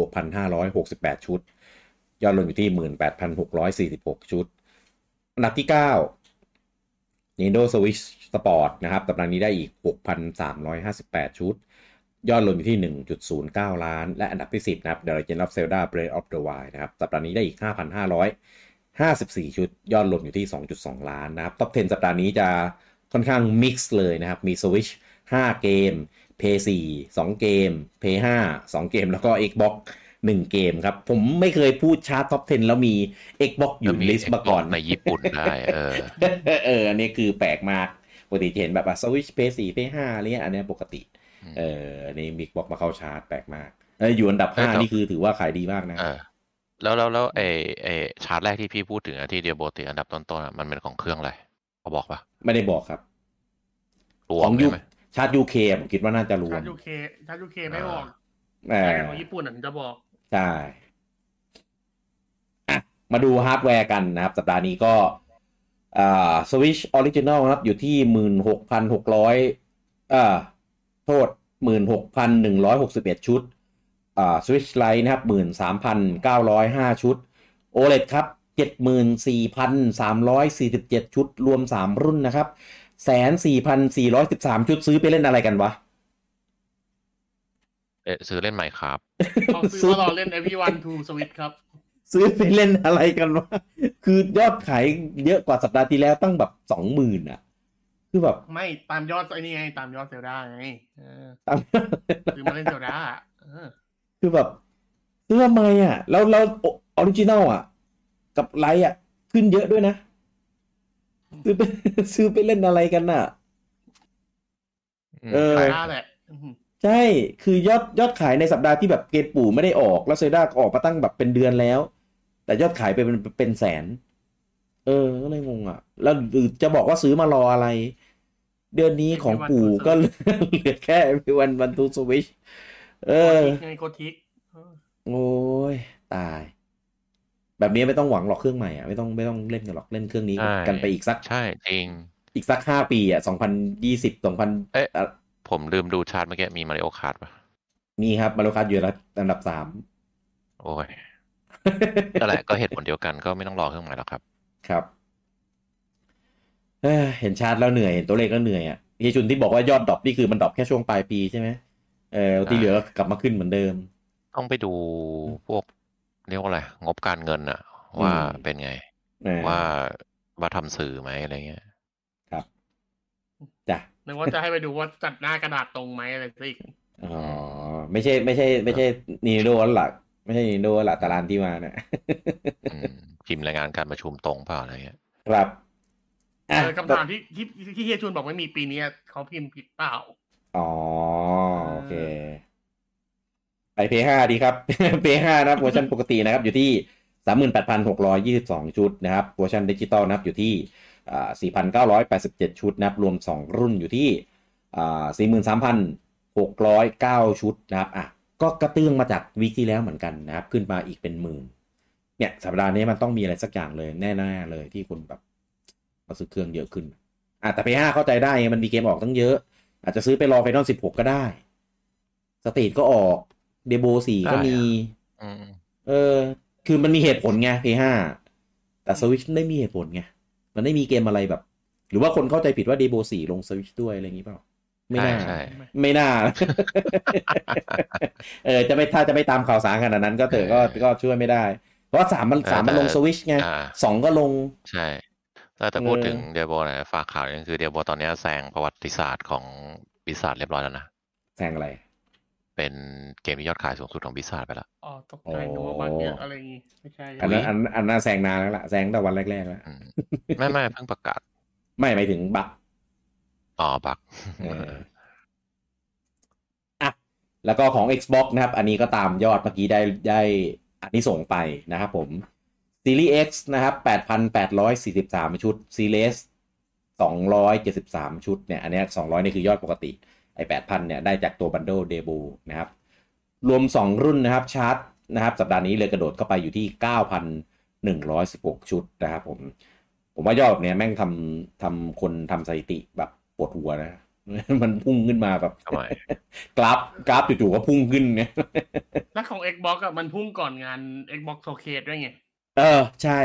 6,568 ชุด ยอดรวมอยู่ที่ 18,646 ชุด อันดับที่ 9 Nintendo Switch Sport นะครับสัปดาห์นี้ได้อีก 6,358 ชุด ยอดรวมอยู่ที่ 1.09 ล้าน และอันดับที่ 10 นะครับ The Legend of Zelda Breath of the Wild นะครับสัปดาห์นี้ได้อีก 5,554 ชุด ยอดรวมอยู่ที่ 2.2 ล้านนะครับ Top 10 สัปดาห์นี้จะค่อนข้าง mix เลยนะครับ มี Switch 5 เกม P 4 2 เกม P 5 2 เกม แล้วก็ Xbox 1 เกมครับ ผมไม่เคยพูดชาร์ต top 10 แล้วมี Xbox อยู่ใน list มาก่อนในญี่ปุ่นได้เออเอออันนี้คือแปลกมากปกติจะเห็นแบบว่า Switch Play 4 Play 5อะไรเงี้ยอันเนี้ยปกติอืมเอออันนี้มิกบอกมาเข้าชาร์ตแปลกมากเอออยู่อันดับเออแต่5นี่คือถือว่าขายดีมากนะเออแล้วแล้วแล้วไอไอชาร์ตแรกที่พี่พูดถึงอะที่เดียโบติดอันดับต้นๆอะมันเป็นของเครื่องอะไรเขาบอกปะไม่ได้บอกครับรวขอมงยูใช่ไหมชาร์ต UK ผมคิดว่าน่าจะรวชามติยูเคชาติยูเคไม่บอกเอแต่อของญี่ปุ่นอะถึงจะบอก ใช่มาดูฮาร์ดแวร์กันนะครับ สัปดาห์นี้ก็อ่า Switch Original นะครับ อยู่ที่หมื่นหกพันหกร้อยอ่าโทษหมื่นหกพันหนึ่งร้อยหกสิบเอ็ดชุดอ่า Switch Lite นะครับหมื่นสามพันเก้าร้อยห้าชุด OLED ครับเจ็ดหมื่นสี่พันสามร้อยสี่สิบเจ็ดชุด รวมสามรุ่นนะครับแสนสี่พันสี่ร้อยสิบสามชุดซื้อไปเล่นอะไรกันวะ เอะซื้อเล่นไหมครับเขาซื้อว่าเราเล่น Everybody 1-2-Switch ครับ ซื้อไปเล่นอะไรกันวะคือยอดขายเยอะกว่าสัปดาห์ที่แล้วตั้งแบบสองหมื่นอะ คือแบบ ไม่ตามยอดไอ้นี่ไงตามยอด Zelda ไงเออตามซื้อมาเล่น Zelda เออคือแบบซื้อทำไมอะ แล้วแล้ว Original อะ กับ Lite อะ ขึ้นเยอะด้วยนะ ซื้อไปซื้อไปเล่นอะไรกันน่ะอืมเออใช่ Zelda แหละอืม ใช่ คือยอดยอดขายในสัปดาห์ที่แบบเกมปู่ไม่ได้ออกแล้ว Zelda ก็ออกมาตั้งแบบเป็นเดือนแล้ว แต่ยอดขายไปเป็นเป็นแสน เออก็เลยงงอะ แล้วหรือจะบอกว่าซื้อมารออะไร เดือนนี้ของปู่ก็เหลือเหลือแค่ One One Two Switch เออโคทิกไงโคทิกเออโอ้ยตาย แบบนี้ไม่ต้องหวังหรอกเครื่องใหม่อะไม่ต้องไม่ต้องเล่นกันหรอกเล่นเครื่องนี้ใช่กันไปอีกสักใช่จริงอีกสักห้าปีอะสองพันยี่สิบสองพันเอ๊ะ ผมลืมดูชาร์ตเมื่อกี้มี Mario Kart ปะมีครับ Mario Kart อยู่อันดับสามโอ้ยนั่นแหละก็เหตุผลเดียวกันก็ไม่ต้องรอเครื่องใหม่แล้วครับ ครับเอ้อเห็นชาร์ตแล้วเหนื่อยเห็นตัวเลขแล้วเหนื่อยอะเฮียชุนที่บอกว่ายอด drop นี่คือมัน drop แค่ช่วงปลายปีใช่ไหมเออที่เหลือก็กลับมาขึ้นเหมือนเดิม ต้องไปดูพวกเรียกว่าอะไรงบการเงินอะว่าอืมเป็นไงเออว่าว่าทำสื่อไหมอะไรเงี้ย ครับจ้ะ นึกว่าจะให้ไปดูว่าจัดหน้ากระดาษตรงไหมอะไรซะอีกอ๋อไม่ใช่ ไม่ใช่ ไม่ใช่นีโดแล้วล่ะไม่ใช่นีโดแล้วล่ะตารางที่มาเนี่ยอืมพิมพ์รายงานการประชุมตรงเปล่าอะไรเงี้ยครับเออคำถามที่ที่ที่เฮียชุนบอกไม่มีปีนี้เขาพิมพ์ผิดเปล่าอ๋อโอเคไปเพย์ห้าดีครับเพย์ห้านะครับเวอร์ชันปกตินะครับ อยู่ที่สามหมื่นแปดพันหกร้อยยี่สิบสองชุดนะครับเวอร์ชันดิจิตอลนะครับอยู่ที่ อ่าสี่พันเก้าร้อยแปดสิบเจ็ดชุดนะครับ รวมสองรุ่นอยู่ที่อ่าสี่หมื่นสามพันหกร้อยเก้าชุดนะครับอะก็กระเตื้องมาจาก week ที่แล้วเหมือนกันนะครับ ขึ้นมาอีกเป็นหมื่น เนี่ย สัปดาห์นี้มันต้องมีอะไรสักอย่างเลยแน่ๆเลยที่คนแบบมาซื้อเครื่องเยอะขึ้นอะแต่ P5 เข้าใจได้ไงมันมีเกมออกตั้งเยอะ อาจจะซื้อไปรอไฟนอล16ก็ได้ สตรีทก็ออกเดโบ4ก็มีอืมเออ คือมันมีเหตุผลไง P5 แต่สวิชไม่มีเหตุผลไง มันไม่มีเกมอะไรแบบ หรือว่าคนเข้าใจผิดว่าเดโบ4ลงสวิชด้วยอะไรอย่างนี้เปล่าไม่ใช่น่าใช่ไม่น่า เออจะไม่ถ้าจะไม่ตามข่าวสารขนาดนั้นก็เถอะก็ก็ช่วยไม่ได้ เพราะว่าสามมันสามมันลงสวิชไงอ่าสองก็ลง ใช่แต่แต่พูดเออถึง Diablo นะฝากข่าวนึงคือ Diablo ตอนเนี้ยแซงประวัติศาสตร์ของ Blizzard เรียบร้อยแล้วนะ แซงอะไร เป็นเกมที่ยอดขายสูงสุดของ Blizzard ไปแล้วอ๋อตกใจนึกว่าบั๊กเยอะอะไรอย่างงี้ไม่ใช่อันนั้นอันอันนั้นแซงนานแล้วล่ะแซงตั้งแต่วันแรกๆแล้วอืมไม่ไม่เพิ่งประกาศ ไม่หมายถึงบั๊กอ๋อบั๊กเอออะแล้วก็ของ Xbox นะครับ อันนี้ก็ตามยอดเมื่อกี้ได้ได้อันนี้ส่งส์ไปนะครับผม Series X นะครับ 8,843 ชุด Series 273 ชุดเนี่ย อันเนี้ย200 นี่คือยอดปกติ ไอ้8,000เนี่ยได้จากตัว Bundle Debut นะครับรวม 2 รุ่นนะครับชาร์ตนะครับสัปดาห์นี้เลยกระโดดเข้าไปอยู่ที่ 9,116 ชุดนะครับผมผมว่ายอดเนี่ยแม่งทำทำคนทำสถิติแบบปวดหัวนะ มันพุ่งขึ้นมาแบบทำไมกราฟกราฟจู่ๆก็พุ่งขึ้นเนี่ยแล้วของ Xbox อะมันพุ่งก่อนงาน Xbox Showcase ด้วยไง เออ ใช่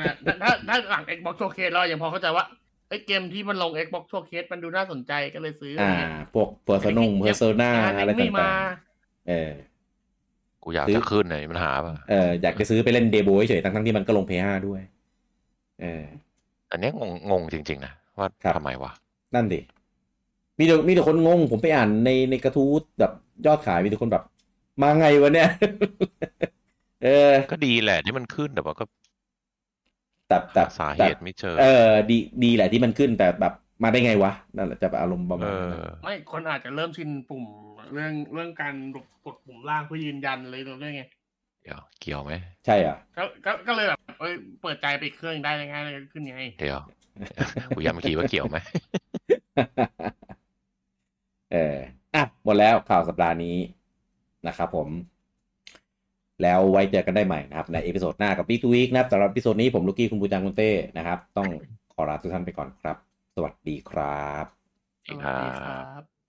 นะถ้าถ้าหลัง Xbox Showcase เรายังพอเข้าใจว่า ไอ้เกมที่มันลง Xbox Showcase มันดูน่าสนใจก็เลยซื้อ อ่าอะไรเงี้ยพวกเพอร์ซงเพอร์ Persona ยังอะไรไม่ต่ามางๆเออ กูอยากซื้อจะขึ้นไหนมันหาป่ะ เอออยากจะซื้อไปเล่น Diablo เฉยๆทั้งๆที่มันก็ลง Play ห้าด้วย เออ อันเนี้ยงงงงจริง ๆ นะ ว่าครับทำไมวะ นั่นดิ มีแต่มีแต่คนงง ผมไปอ่านในในกระทู้แบบยอดขายมีแต่คนแบบ มาไงวะเนี่ย เออ ก็ดีแหละที่มันขึ้นแต่ว่าก็ แต่แต่หาสาเหแต่ตุไม่เจอ เออ ดีดีแหละที่มันขึ้นแต่แบบมาได้ไงวะนั่นแหละจะอารมณ์ประเอมาณนั้นอไม่คนอาจจะเริ่มชินปุ่มเรื่องเรื่องการกดปุ่มล่างเพื่อยืนยันเลยตรงนี้ไงเดี๋ยวเกี่ยวไหมใช่อะก็ก็ก็เลยแบบเอ้ยเปิดใจไปอีกเครื่องได้ง่ายเลยขึ้นไงเดี๋ยวกูย้ำอีกทีว่าเกี่ยวไหมเอออะหมดแล้วข่าวสัปดาห์นี้นะครับผม แล้วไว้เจอกันได้ใหม่นะครับ ใน episode หน้ากับ Week to Week นะครับสำหรับ episode นี้ผมลูกกี้คุณบูจังคุณเต้นะครับ ต้องขอลาทุกท่านไปก่อนครับ สวัสดีครับสวัสดีครับ